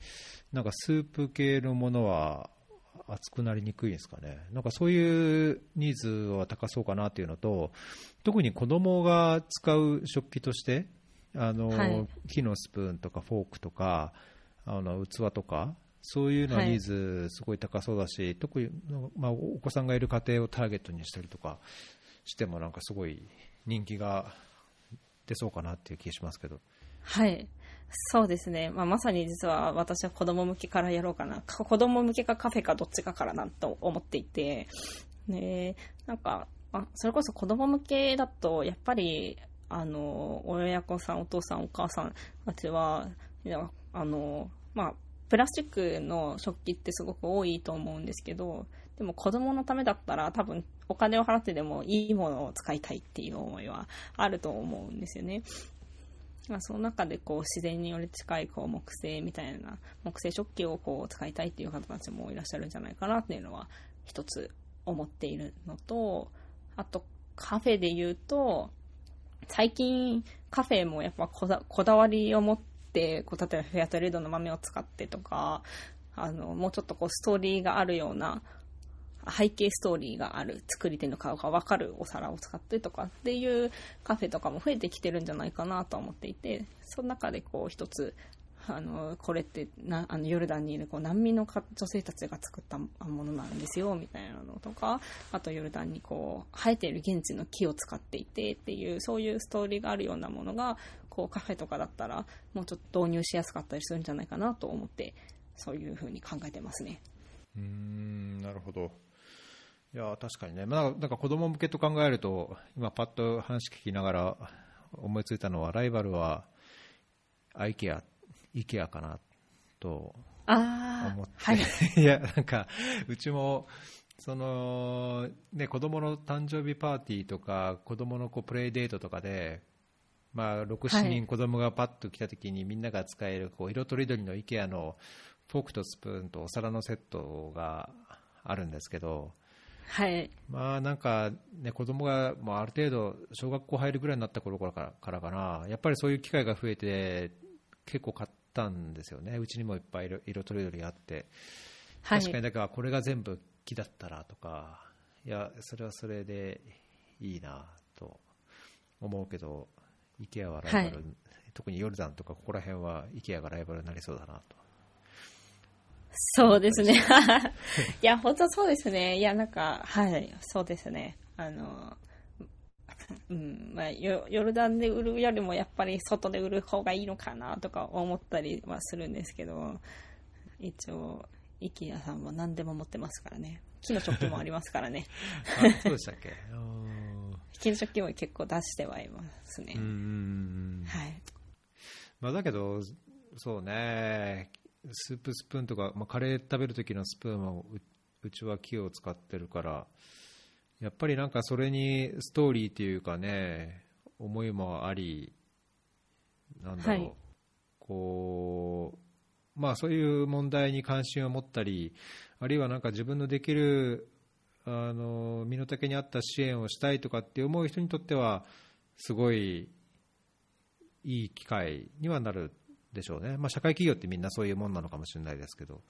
なんかスープ系のものは熱くなりにくいんですかね。なんかそういうニーズは高そうかなっていうのと、特に子供が使う食器として、あの、はい木のスプーンとかフォークとか、あの器とか、そういうのははいニーズすごい高そうだし、特に、まあ、お子さんがいる家庭をターゲットにしたりとかしても、なんかすごい人気が出そうかなっていう気がしますけど。はい。そうですね。まあ、まさに実は私は子供向けからやろうかな。か子供向けかカフェかどっちかからなと思っていて、ねなんか、あそれこそ子供向けだと、やっぱり、あの、親子さん、お父さん、お母さんたちは、あの、まあ、プラスチックの食器ってすごく多いと思うんですけど、でも子供のためだったら多分お金を払ってでもいいものを使いたいっていう思いはあると思うんですよね。まあ、その中でこう自然により近いこう木製みたいな木製食器をこう使いたいっていう方たちもいらっしゃるんじゃないかなっていうのは一つ思っているのとあとカフェで言うと最近カフェもやっぱこだこだわりを持ってこう例えばフェアトレードの豆を使ってとかあのもうちょっとこうストーリーがあるような背景ストーリーがある作り手の顔が分かるお皿を使ってとかっていうカフェとかも増えてきてるんじゃないかなと思っていてその中でこう一つあのこれってなあのヨルダンにいるこう難民の女性たちが作ったものなんですよみたいなのとかあとヨルダンにこう生えている現地の木を使っていてっていうそういうストーリーがあるようなものがこうカフェとかだったらもうちょっと導入しやすかったりするんじゃないかなと思ってそういうふうに考えてますね。うんなるほどいや確かにね、まあ、なんか子供向けと考えると今パッと話聞きながら思いついたのはライバルはアイケア IKEA かなとあ思って、はい、(laughs) いやなんかうちもそのね子供の誕生日パーティーとか子供のこうプレイデートとかでまあ6、7人子供がパッと来た時にみんなが使えるこう色とりどりの IKEA のフォークとスプーンとお皿のセットがあるんですけど、はい、まあなんかね子供がもうある程度小学校入るぐらいになった頃からからかな。やっぱりそういう機会が増えて結構買ったんですよね。うちにもいっぱい色色とりどりあって。はい、確かにだからこれが全部木だったらとか。いやそれはそれでいいなと思うけど IKEA はライバル、はい。特にヨルダンとかここら辺は IKEA がライバルになりそうだなとそうですね。(laughs) いや、本当そうですね。いや、なんか、はい、そうですね。あの、うん、まあ、ヨヨルダンで売るよりもやっぱり外で売る方がいいのかなとか思ったりはするんですけど、一応、イケアさんは何でも持ってますからね。木の食器もありますからね。あそうでしたっけ？(laughs) 木の食器も結構出してはいますねはい。まあ、だけど、そうね、スープスプーンとか、まあ、カレー食べる時のスプーンはううちは木を使ってるから、やっぱりなんかそれにストーリーっていうかね、思いもあり、なんだろう、はい。こう、まあそういう問題に関心を持ったり、あるいはなんか自分のできる、あの身の丈に合った支援をしたいとかって思う人にとっては、すごいいい機会にはなるでしょうね、まあ、社会企業ってみんなそういうもんなのかもしれないですけど、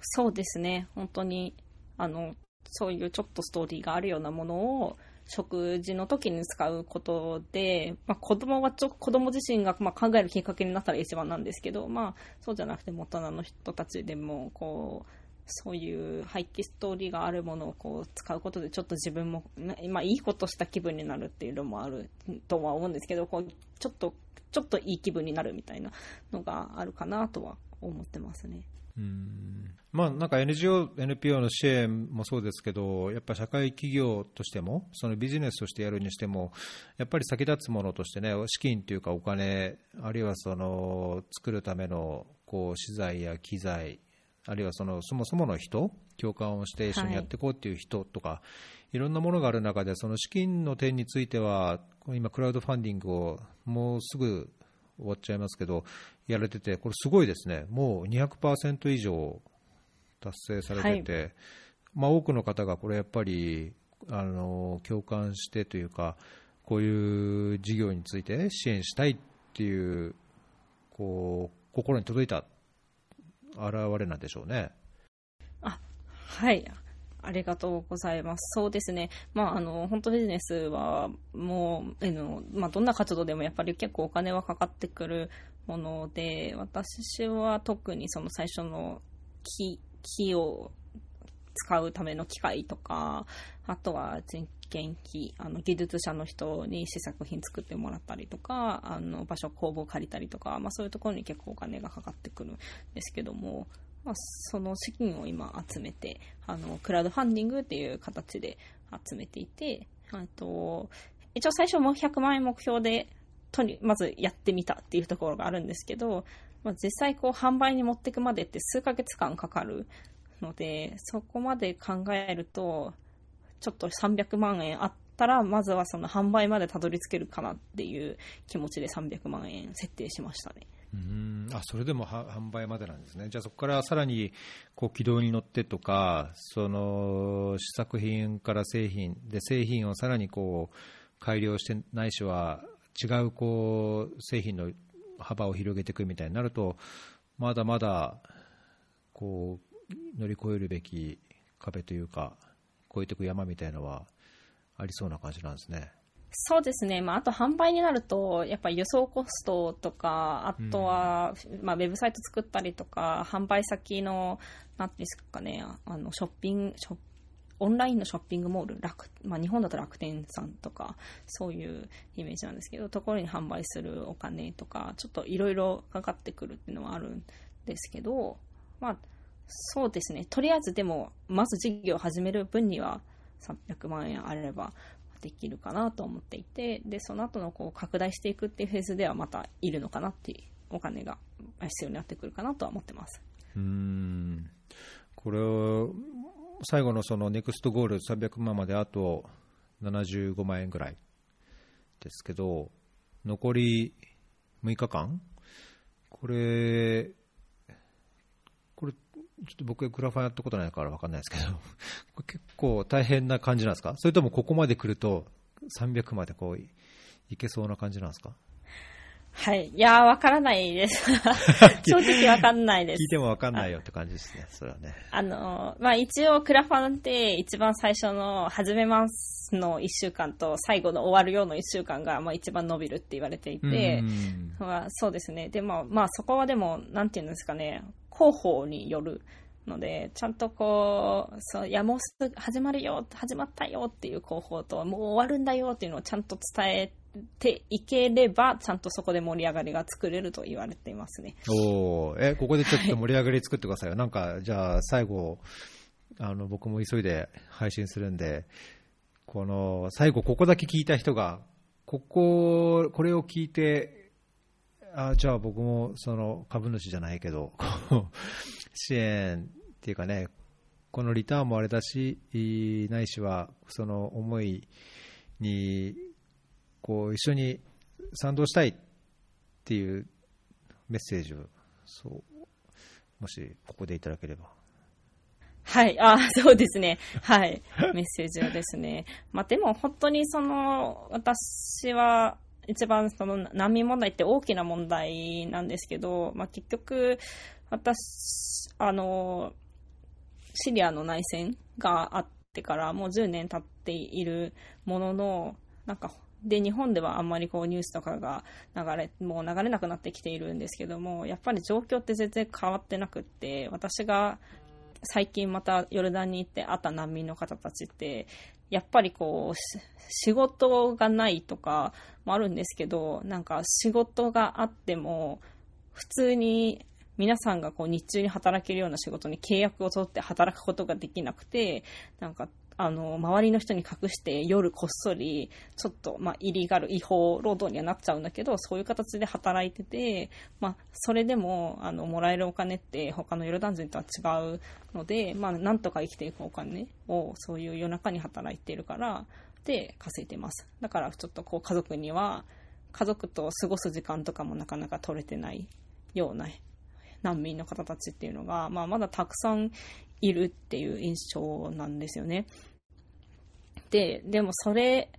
そうですね、本当にあのそういうちょっとストーリーがあるようなものを食事の時に使うことで、まあ、子供はちょ子供自身がまあ考えるきっかけになったら一番なんですけど、まあ、そうじゃなくて大人の人たちでもこうそういう背景ストーリーがあるものをこう使うことでちょっと自分も、まあ、いいことした気分になるっていうのもあるとは思うんですけどこうちょっとちょっといい気分になるみたいなのがあるかなとは思ってますね。うんまあ、なんか NGO、NPO の支援もそうですけど、やっぱ社会企業としても、そのビジネスとしてやるにしても、やっぱり先立つものとしてね、資金というかお金、あるいはその作るためのこう資材や機材、あるいはそのそもそもの人、共感をして一緒にやっていこうっていう人とか、い、ろんなものがある中で、その資金の点については、今、クラウドファンディングをもうすぐ終わっちゃいますけど、やれてて、これすごいですね、もう200%以上達成されてて、まあ、多くの方がこれやっぱりあの共感してというか、こういう事業について支援したいっていうこう心に届いた現れなんでしょうね。あはいありがとうございます。そうですね。まあ、あの、本当ビジネスは、もう、あの、まあ、どんな活動でもやっぱり結構お金はかかってくるもので、私は特にその最初の木、木を使うための機械とか、あとは人件費、あの、技術者の人に試作品作ってもらったりとか、あの、場所、工房借りたりとか、まあ、そういうところに結構お金がかかってくるんですけども、まあ、その資金を今集めて、あの、クラウドファンディングっていう形で集めていて、あと、一応最初も100万円目標で、とに、まずやってみたっていうところがあるんですけど、まあ、実際こう販売に持っていくまでって数ヶ月間かかるので、そこまで考えると、ちょっと300万円あったら、まずはその販売までたどり着けるかなっていう気持ちで300万円設定しましたね。うんあそれでも販売までなんですね、じゃあそこからさらにこう軌道に乗ってとか、その試作品から製品、で製品をさらにこう改良して、ないしは違うこう製品の幅を広げていくみたいになると、まだまだこう乗り越えるべき壁というか、越えていく山みたいのはありそうな感じなんですね。そうですね、まあ、あと販売になると、やっぱり輸送コストとか、あとは、まあ、ウェブサイト作ったりとか、販売先の、なんていうんですかね、あのショッピング、ショッオンラインのショッピングモール、楽まあ、日本だと楽天さんとか、そういうイメージなんですけど、ところに販売するお金とか、ちょっといろいろかかってくるっていうのはあるんですけど、まあ、そうですね、とりあえずでも、まず事業を始める分には、300万円あればできるかなと思っていて、で、その後のこう拡大していくっていうフェーズではまたいるのかなっていうお金が必要になってくるかなとは思ってます。うん。これを最後のそのネクストゴール300万まであと75万円ぐらいですけど残り6日間？これちょっと僕グラファーやったことないから分かんないですけど (laughs) これ結構大変な感じなんですか？それともここまで来ると300までこういいけそうな感じなんですか？はい。いやー、わからないです。(laughs) 正直わかんないです聞い。ても分かんないよって感じですねそれはねあの、まあ、一応、クラファンって一番最初の始めますの1週間と最後の終わるようの1週間が、まあ、一番伸びるって言われていて、うんまあ、そうですね。でも、まあ、そこはでも、なんていうんですかね、広報によるので、ちゃんとこう、そう、いや、もうすぐ始まるよ、始まったよっていう広報と、もう終わるんだよっていうのをちゃんと伝えていければ、ちゃんとそこで盛り上がりが作れると言われていますね。おえここでちょっと盛り上がり作ってくださいよ、なんかじゃあ最後あの僕も急いで配信するんでこの最後ここだけ聞いた人がこここれを聞いてあじゃあ僕もその株主じゃないけど (laughs) 支援っていうかねこのリターンもあれだしないしはその思いにこう一緒に賛同したいっていうメッセージをそうもしここでいただければはい、あ (laughs) そうですね。はい。メッセージはですね。まあ、でも本当にその、私は一番その難民問題って大きな問題なんですけど、まあ、結局、私、あの、シリアの内戦があってからもう10年経っているものの、なんか、で、日本ではあんまりこうニュースとかが流れ、もう流れなくなってきているんですけども、やっぱり状況って全然変わってなくって、私が最近またヨルダンに行って会った難民の方たちって、やっぱりこう、仕事がないとかもあるんですけど、なんか仕事があっても、普通に皆さんがこう日中に働けるような仕事に契約を取って働くことができなくて、なんか、あの、周りの人に隠して夜こっそり、ちょっと、まあ、イリガル、違法労働にはなっちゃうんだけど、そういう形で働いてて、まあ、それでも、あの、もらえるお金って他のヨルダン人とは違うので、まあ、なんとか生きていくお金を、そういう夜中に働いてるから、で、稼いでます。だから、ちょっとこう、家族には、家族と過ごす時間とかもなかなか取れてないような難民の方たちっていうのが、まあ、まだたくさんいるっていう印象なんですよね。で、でもそれ、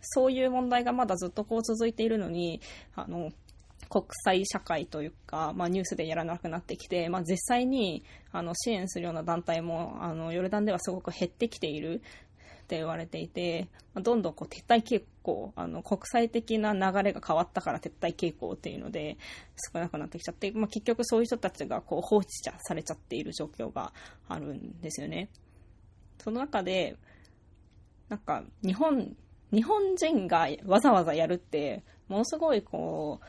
そういう問題がまだずっとこう続いているのに、あの、国際社会というか、まあ、ニュースでやらなくなってきて、まあ、実際にあの支援するような団体もあのヨルダンではすごく減ってきているって言われていて、まどんどんこう撤退傾向あの国際的な流れが変わったから撤退傾向っていうので少なくなってきちゃって、まあ、結局そういう人たちがこう放置されちゃっている状況があるんですよね。その中でなんか日本日本人がわざわざやるってものすごいこう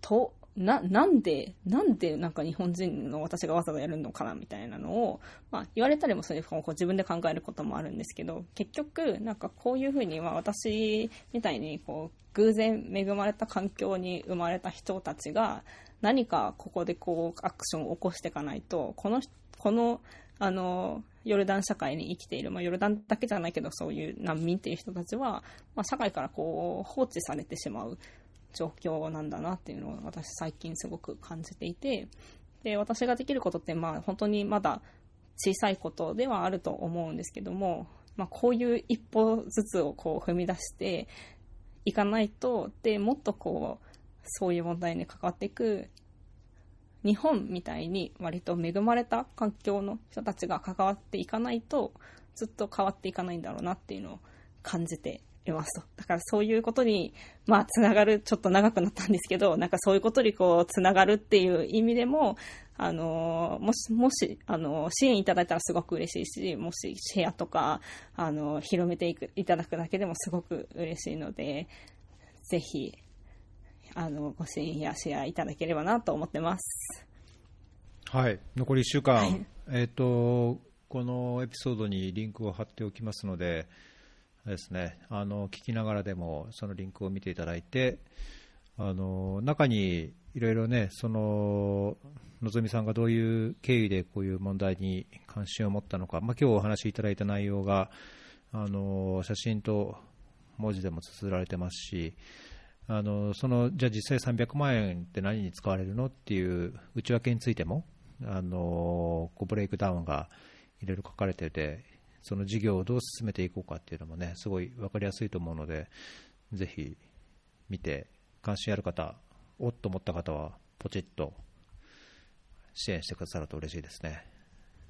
とななんでなんでなんか日本人の私がわざわざやるのかなみたいなのを、まあ、言われたりもそういうこう自分で考えることもあるんですけど結局なんかこういうふうに、まあ、私みたいにこう偶然恵まれた環境に生まれた人たちが何かここでこうアクションを起こしていかないとこのこのあのヨルダン社会に生きている、まあ、ヨルダンだけじゃないけどそういう難民っていう人たちは、まあ、社会からこう放置されてしまう。状況なんだなっていうのを私最近すごく感じていてで私ができることってまあ本当にまだ小さいことではあると思うんですけども、まあ、こういう一歩ずつをこう踏み出していかないとでもっとこうそういう問題に関わっていく日本みたいに割と恵まれた環境の人たちが関わっていかないとずっと変わっていかないんだろうなっていうのを感じていますと。だからそういうことに、まあ、つながる、ちょっと長くなったんですけど、なんかそういうことにこう、つながるっていう意味でも、あの、もし、もし、あの、支援いただいたらすごく嬉しいし、もしシェアとか、あの、広めていく、いただくだけでもすごく嬉しいので、ぜひ、あの、ご支援やシェアいただければなと思ってます。はい、残り1週間、はいえっ、と、このエピソードにリンクを貼っておきますので、ですね、あの聞きながらでもそのリンクを見ていただいて、あの中にいろいろね、そののぞみさんがどういう経緯でこういう問題に関心を持ったのか、まあ今日お話しいただいた内容があの写真と文字でも綴られてますし、あのそのじゃあ実際300万円って何に使われるのっていう内訳についてもあのこうブレイクダウンがいろいろ書かれててその事業をどう進めていこうかっていうのもねすごい分かりやすいと思うのでぜひ見て関心ある方おっと思った方はポチッと支援してくださると嬉しいですね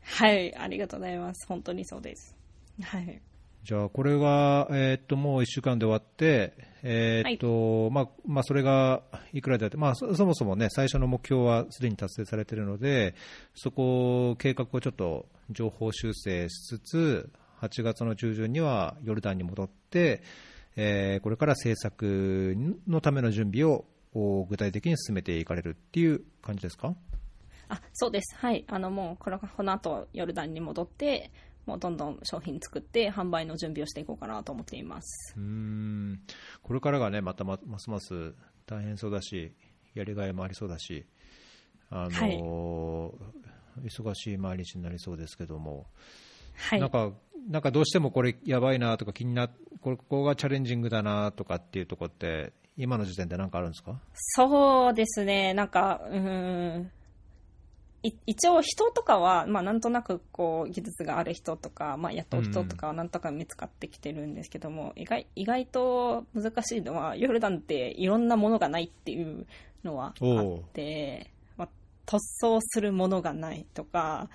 はい、ありがとうございます。本当にそうです。はい。じゃあこれが、えーっともう1週間で終わって、えーっとまあまあ、それがいくらであって、まあ、そそもそも、ね、最初の目標はすでに達成されているので、そこ、計画をちょっと情報修正しつつ、8月の中旬にはヨルダンに戻って、えーこれから政策のための準備をお具体的に進めていかれるっていう感じですか？あ、そうです。はい。あの、もう、この、この後、ヨルダンに戻って、もうどんどん商品作って、販売の準備をしていこうかなと思っています。うーんこれからがねまたまますます大変そうだし、やりがいもありそうだし、あのー忙しい毎日になりそうですけども、はいなん。かなんかどうしてもこれやばいなとか気になこれここがチャレンジングだなとかっていうところって今の時点で何かあるんですか？そうですね。なんか、うーん。い一応人とかは、まあなんとなくこう技術がある人とか、まあ雇う人とかはなんとか見つかってきてるんですけども、意外、意外と難しいのは、ヨルダンっていろんなものがないっていうのはあって、まあ、塗装するものがないとか、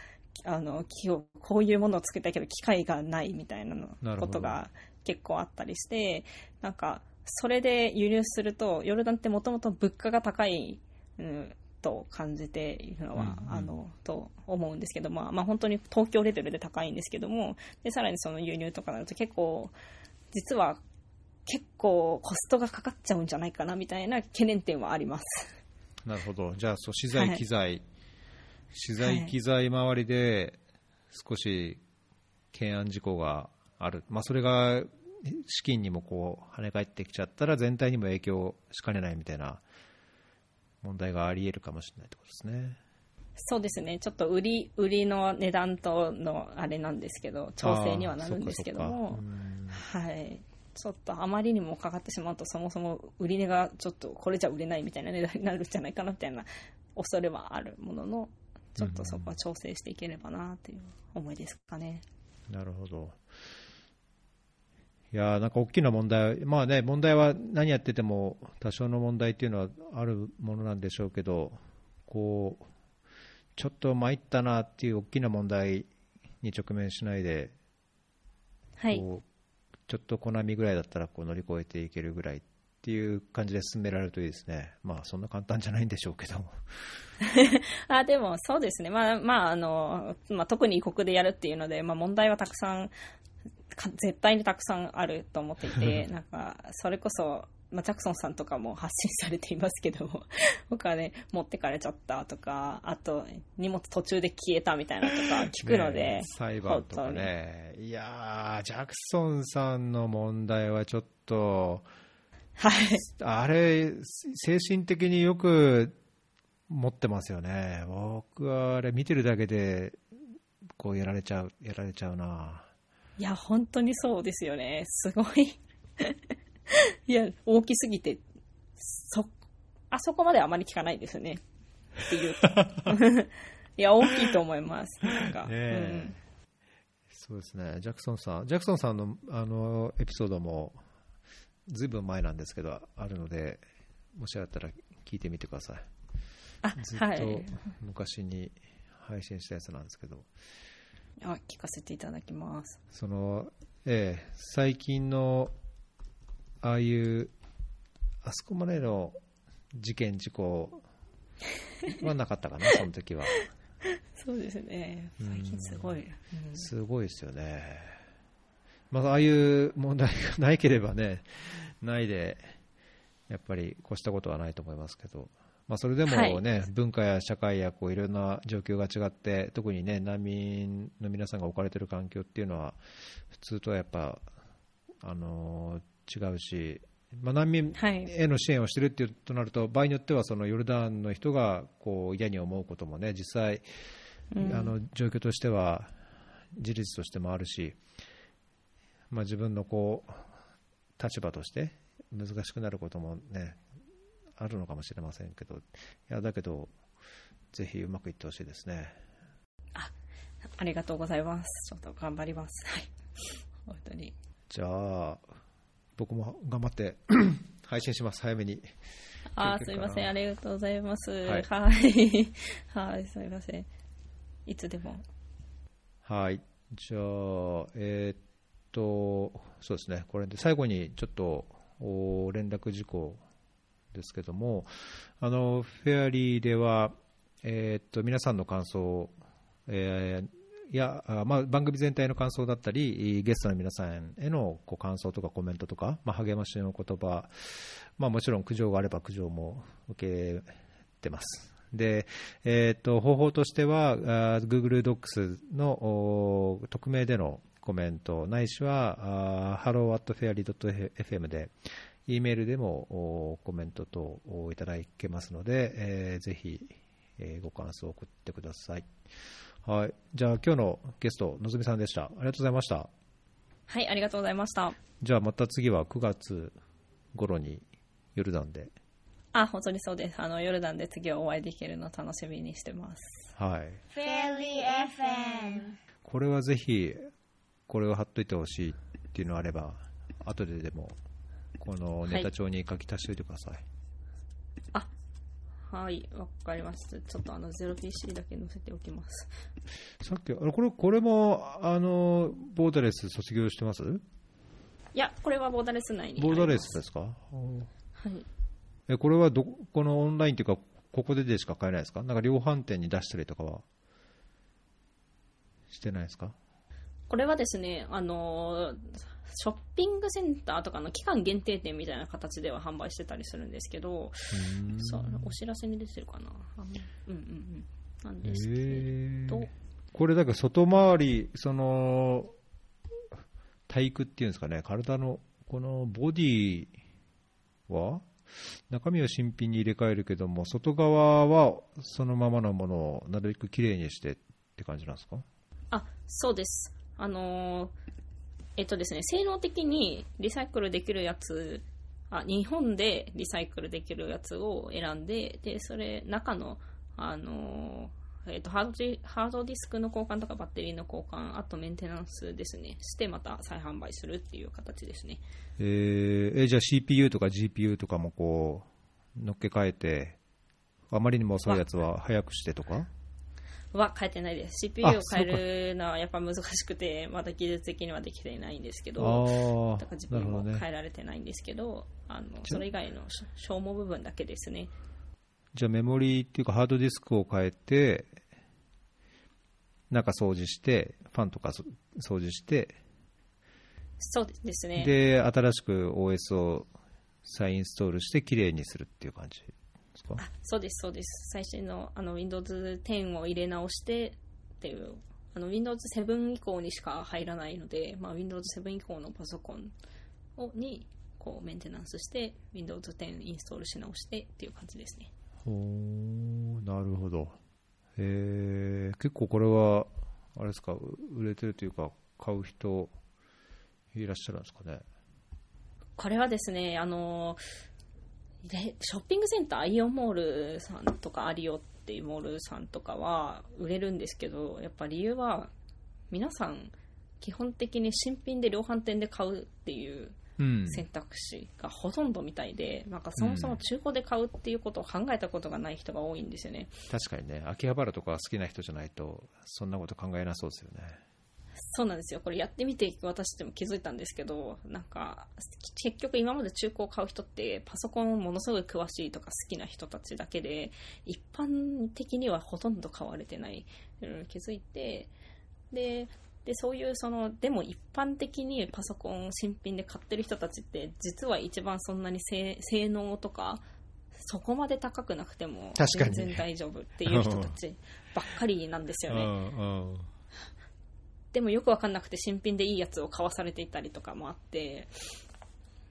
あの、木を、こういうものを作りたいけど機械がないみたいなことが結構あったりして、なんか、それで輸入すると、ヨルダンってもともと物価が高い、うん、と感じているのは、うんうんあの、と思うんですけど、まあ、まあ本当に東京レベルで高いんですけども、で、さらにその輸入とかになると結構、実は結構コストがかかっちゃうんじゃないかなみたいな懸念点はあります。なるほど、じゃあ、そう資材、はい。機材、資材、機材周りで少し懸案事項がある、まあ、それが資金にもこう跳ね返ってきちゃったら、全体にも影響しかねないみたいな問題があり得るかもしれないってことですね。そうですね。ちょっと売り、売りの値段とのあれなんですけど、調整にはなるんですけども。はい。ちょっとあまりにもかかってしまうと、そもそも売り値がちょっとこれじゃ売れないみたいな値段になるんじゃないかなみたいな恐れはあるものの、ちょっとそこは調整していければなという思いですかね。なるほど。いやーなんか大きな問題、まあね、問題は何やってても多少の問題っていうのはあるものなんでしょうけど、こう、ちょっと参ったなっていう大きな問題に直面しないで、はい。こうちょっとコナミぐらいだったらこう乗り越えていけるぐらいっていう感じで進められるといいですね。まあそんな簡単じゃないんでしょうけど。(laughs) あでもそうですね、まあまああのまあ、特に異国でやるっていうので、まあ、問題はたくさんか絶対にたくさんあると思っていて (laughs) なんかそれこそ、まあ、ジャクソンさんとかも発信されていますけども (laughs) お金持ってかれちゃったとかあと荷物途中で消えたみたいなとか聞くので、ね裁判とかね。いやー、ジャクソンさんの問題はちょっと、はいあれ、精神的によく持ってますよね。僕はあれ見てるだけで、こうやられちゃう、やられちゃうな。いや本当にそうですよねすごい (laughs) いや大きすぎてそあそこまであまり聞かないですね。っていう。(laughs) いや大きいと思います。なんか、ねえ。そうですね、ジャクソンさん、ジャクソンさんのあのエピソードも、ずいぶん前なんですけど、あるので、もしあったら聞いてみてください。あずっはいと昔に配信したやつなんですけど、あ聞かせていただきます。その、ええ最近の、ああいう、あそこまでの事件、事故はなかったかな、(laughs) その時は。そうですね。最近すごい。うんすごいですよね。まあ、ああいう問題がないければね、ないで、やっぱり越したことはないと思いますけど、まあ、それでもね、はい文化や社会やこういろんな状況が違って、特にね、難民の皆さんが置かれている環境っていうのは、普通とはやっぱ、あのー違うし、まあ、難民はいへの支援をしているっていうとなると、場合によってはそのヨルダンの人がこう嫌に思うこともね、実際、うんあの状況としては事実としてもあるし、まあ、自分のこう立場として難しくなることもねあるのかもしれませんけどいやだけどぜひうまくいってほしいですねありがとうございます。ちょっと頑張ります。はい。本当に。じゃあ僕も頑張って (clears throat) 配信します早めにあすいません。ありがとうございます。ははいい。(laughs) はい、すいません。いつでも。はい、じゃあ、えーっと、そうですね、これで最後にちょっとお連絡事項ですけども、あのフェアリーでは、えーっと皆さんの感想、えーいやまあ、番組全体の感想だったり、ゲストの皆さんへのこう感想とかコメントとか、まあ、励ましの言葉、まあ、もちろん苦情があれば苦情も受けてます。で、えー、と方法としては、Google Docs の匿名でのコメント、ないしは、hello.fairy.fm で、E メールでもコメント等をいただけますので、えーぜひ、えーご感想を送ってください。はい、じゃあ今日のゲスト、のぞみさんでした。ありがとうございました。はい、ありがとうございました。じゃあまた次は9月頃にヨルダンで、あ、本当にそうです。あの、ヨルダンで次はお会いできるのを楽しみにしてます。はい、Fairy FM. これはぜひ、これを貼っといてほしいっていうのがあれば、後ででも、このネタ帳に書き足しておいてください。あ、はい、わかりました。ちょっとあの、0PC だけ載せておきます。さっき、あれこれこれも、あの、ボーダレス卒業してます？いや、これはボーダレス内に。ボーダレスですか？はい。え、これはど、このオンラインというか、ここででしか買えないですか？なんか量販店に出したりとかは、してないですか？これはですね、あのーショッピングセンターとかの期間限定店みたいな形では販売してたりするんですけど、そうお知らせに出てるかな。あうんうんうん。なんですけど、これだから外回り、その体育っていうんですかね、体のこのボディは？中身を新品に入れ替えるけども、外側はそのままのものをなるべくきれいにしてって感じなんですか？あ、そうです。あのーえっとですね、性能的にリサイクルできるやつ、あ、日本でリサイクルできるやつを選んで、で、それ、中の、あのーえっとハードディ、ハードディスクの交換とかバッテリーの交換、あとメンテナンスですね、してまた再販売するっていう形ですね。えーえじゃあ CPU とか GPU とかもこう乗っけ替えて、あまりにも遅いやつは早くしてとか？は変えてないです。CPU あを変えるのはやっぱ難しくて、まだ技術的にはできていないんですけあど、あだから自分も変えられてないんですけど、あのそれ以外のし消耗部分だけですね。じゃあメモリーっていうかハードディスクを変えて、中掃除して、ファンとかそ掃除して、そうですね。で、新しく OS を再インストールして、きれいにするっていう感じか？あそうです、そうです。最新のあの Windows 10を入れ直してっていう、あの Windows 7以降にしか入らないので、まあ、Windows 7以降のパソコンをにこうメンテナンスして、Windows 10インストールし直してっていう感じですね。ほーなるほど。えー、結構これは、あれですか、う売れてるというか、買う人いらっしゃるんですかね？これはですね、あのでショッピングセンター、イオンモールさんとかアリオっていうモールさんとかは売れるんですけど、やっぱ理由は、皆さん、基本的に新品で量販店で買うっていううん。選択肢がほとんどみたいで、なんかそもそも中古で買うっていうことを考えたことがない人が多いんですよね。確かにね、秋葉原とか好きな人じゃないと、そんなこと考えなそうですよね。そうなんですよ。これやってみて私でも気づいたんですけど、なんか、結局今まで中古を買う人ってパソコンをものすごい詳しいとか好きな人たちだけで、一般的にはほとんど買われてないうん気づいて、で、で、そういうその、でも一般的にパソコンを新品で買ってる人たちって、実は一番そんなに性性能とか、そこまで高くなくても全然大丈夫っていう人たちばっかりなんですよね。うんでもよくわかんなくて新品でいいやつを買わされていたりとかもあって、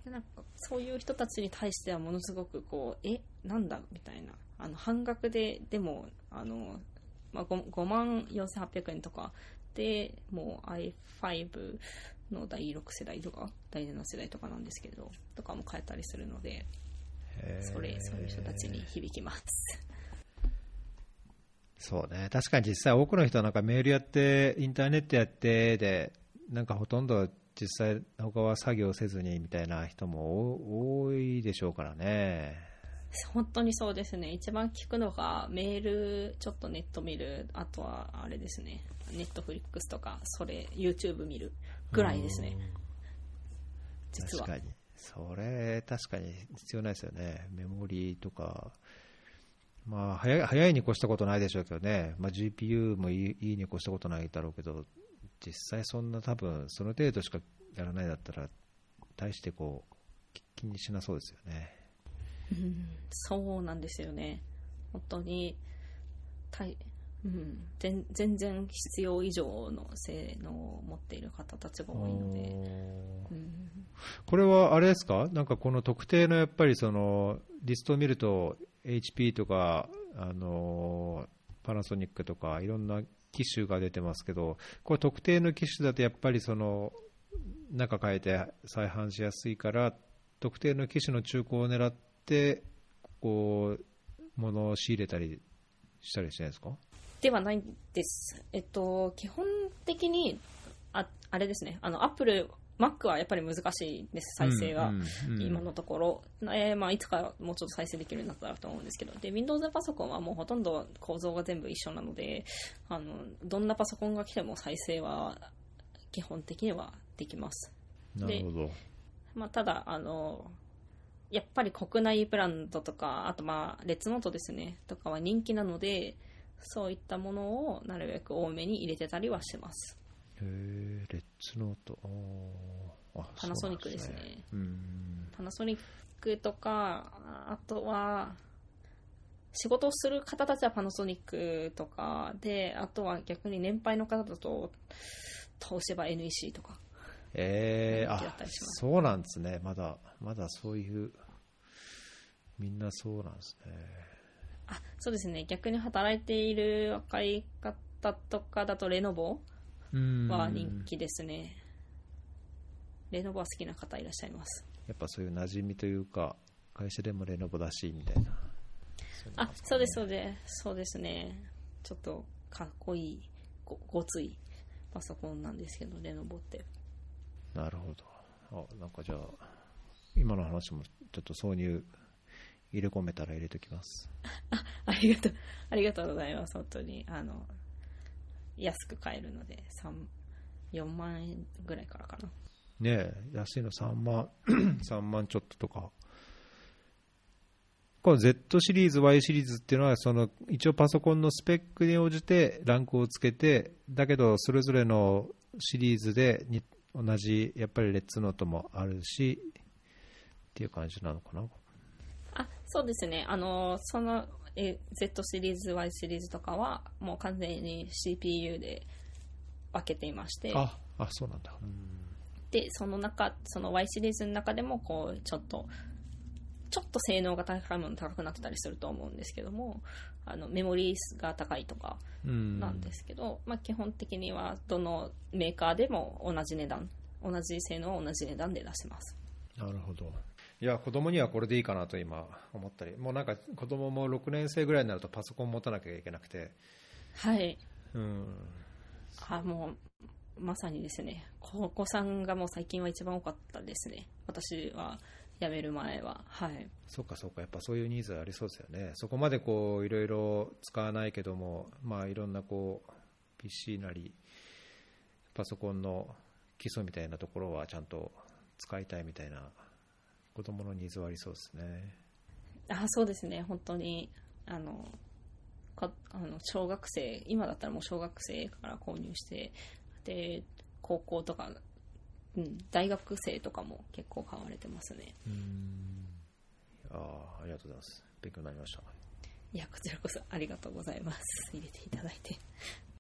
でなんかそういう人たちに対してはものすごくこう、え、なんだ？みたいな。あの、半額で、でも、あの、まあ、5, 5万4800円とかで、もう i5 の第6世代とか、第7世代とかなんですけど、とかも買えたりするので、それ、そういう人たちに響きます。そうね、確かに実際、多くの人はなんかメールやって、インターネットやってで、なんかほとんど実際、他は作業せずにみたいな人も多多いでしょうからね。本当にそうですね。一番聞くのが、メール、ちょっとネット見る、あとは、あれですね、ネットフリックスとか、それ、YouTube 見るぐらいですね、実は。確かに、それ、確かに必要ないですよね、メモリーとか、まあ、早い早いに越したことないでしょうけどね、まあ、GPU もいいいいに越したことないだろうけど、実際そんな多分その程度しかやらないだったら、大してこうき気にしなそうですよね。うんそうなんですよね。本当に、たいうん、全全然必要以上の性能を持っている方たちが多いので、うん。これはあれですか、なんかこの特定のやっぱりそのリストを見ると、HP とか、あのパナソニックとか、いろんな機種が出てますけど、これ、特定の機種だとやっぱりその中変えて再販しやすいから、特定の機種の中古を狙って、こう、物を仕入れたりしたりしないですか？ではないです。えっと、基本的に、ああれですね、あの、アップル、Mac はやっぱり難しいです、再生が。今のところ、えーまあ、いつかもうちょっと再生できるようになったらと思うんですけど、で、Windows パソコンはもうほとんど構造が全部一緒なので、あの、どんなパソコンが来ても再生は基本的にはできます。なるほど。まあ、ただ、あの、やっぱり国内ブランドとか、あとまあ、レッツノートですね、とかは人気なので、そういったものをなるべく多めに入れてたりはします。へえ、レッツノート。あパナソニックですね。うんパナソニックとか、あとは、仕事をする方たちはパナソニックとかで、あとは逆に年配の方だと、東芝 NEC とか。えー、あそうなんですね、まだ、まだそういう、みんなそうなんですね。あ、そうですね。逆に働いている若い方とかだとレノボうんは人気ですね。レノボは好きな方いらっしゃいます。やっぱそういう馴染みというか、会社でもレノボだしみたいな。あ、そうです、そうです。そうですね。ちょっとかっこいい、ごごついパソコンなんですけど、レノボって。なるほど。あ、なんかじゃあ、今の話もちょっと挿入入れ込めたら入れときます。(laughs) ありがとう、ありがとうございます。本当に。あの、安く買えるので、3、4万円ぐらいからかな。ねえ、安いの3万、(clears throat) 3万ちょっととか。この Z シリーズ、Y シリーズっていうのは、その一応パソコンのスペックに応じてランクをつけて、だけどそれぞれのシリーズでに同じ、やっぱりレッツノートもあるし、っていう感じなのかな。あ、そうですね。あの、その、え Z シリーズ、Y シリーズとかは、もう完全に CPU で分けていまして、あ、あ、そうなんだ。うんで、その中、その Y シリーズの中でも、こう、ちょっと、ちょっと性能が高いもの高くなってたりすると思うんですけども、あの、メモリーが高いとかうんなんですけど、まあ基本的にはどのメーカーでも同じ値段、同じ性能を同じ値段で出せます。なるほど。いや、子供にはこれでいいかなと今思ったり、もうなんか子供も6年生ぐらいになるとパソコン持たなきゃいけなくて、はい。うん、あ、もう、まさにですね、お子さんがもう最近は一番多かったですね。私は辞める前は。はい。そうかそうか、やっぱそういうニーズありそうですよね。そこまでこういろいろ使わないけども、まあいろんなこう PC なり、パソコンの基礎みたいなところはちゃんと使いたいみたいな子供のニーズはありそうですね。あそうですね、本当に、あの、かあの小学生、今だったらもう小学生から購入して、で、高校とか、うん、大学生とかも結構買われてますね。うんああありがとうございます。勉強になりました。いや、こちらこそありがとうございます。入れていただいて。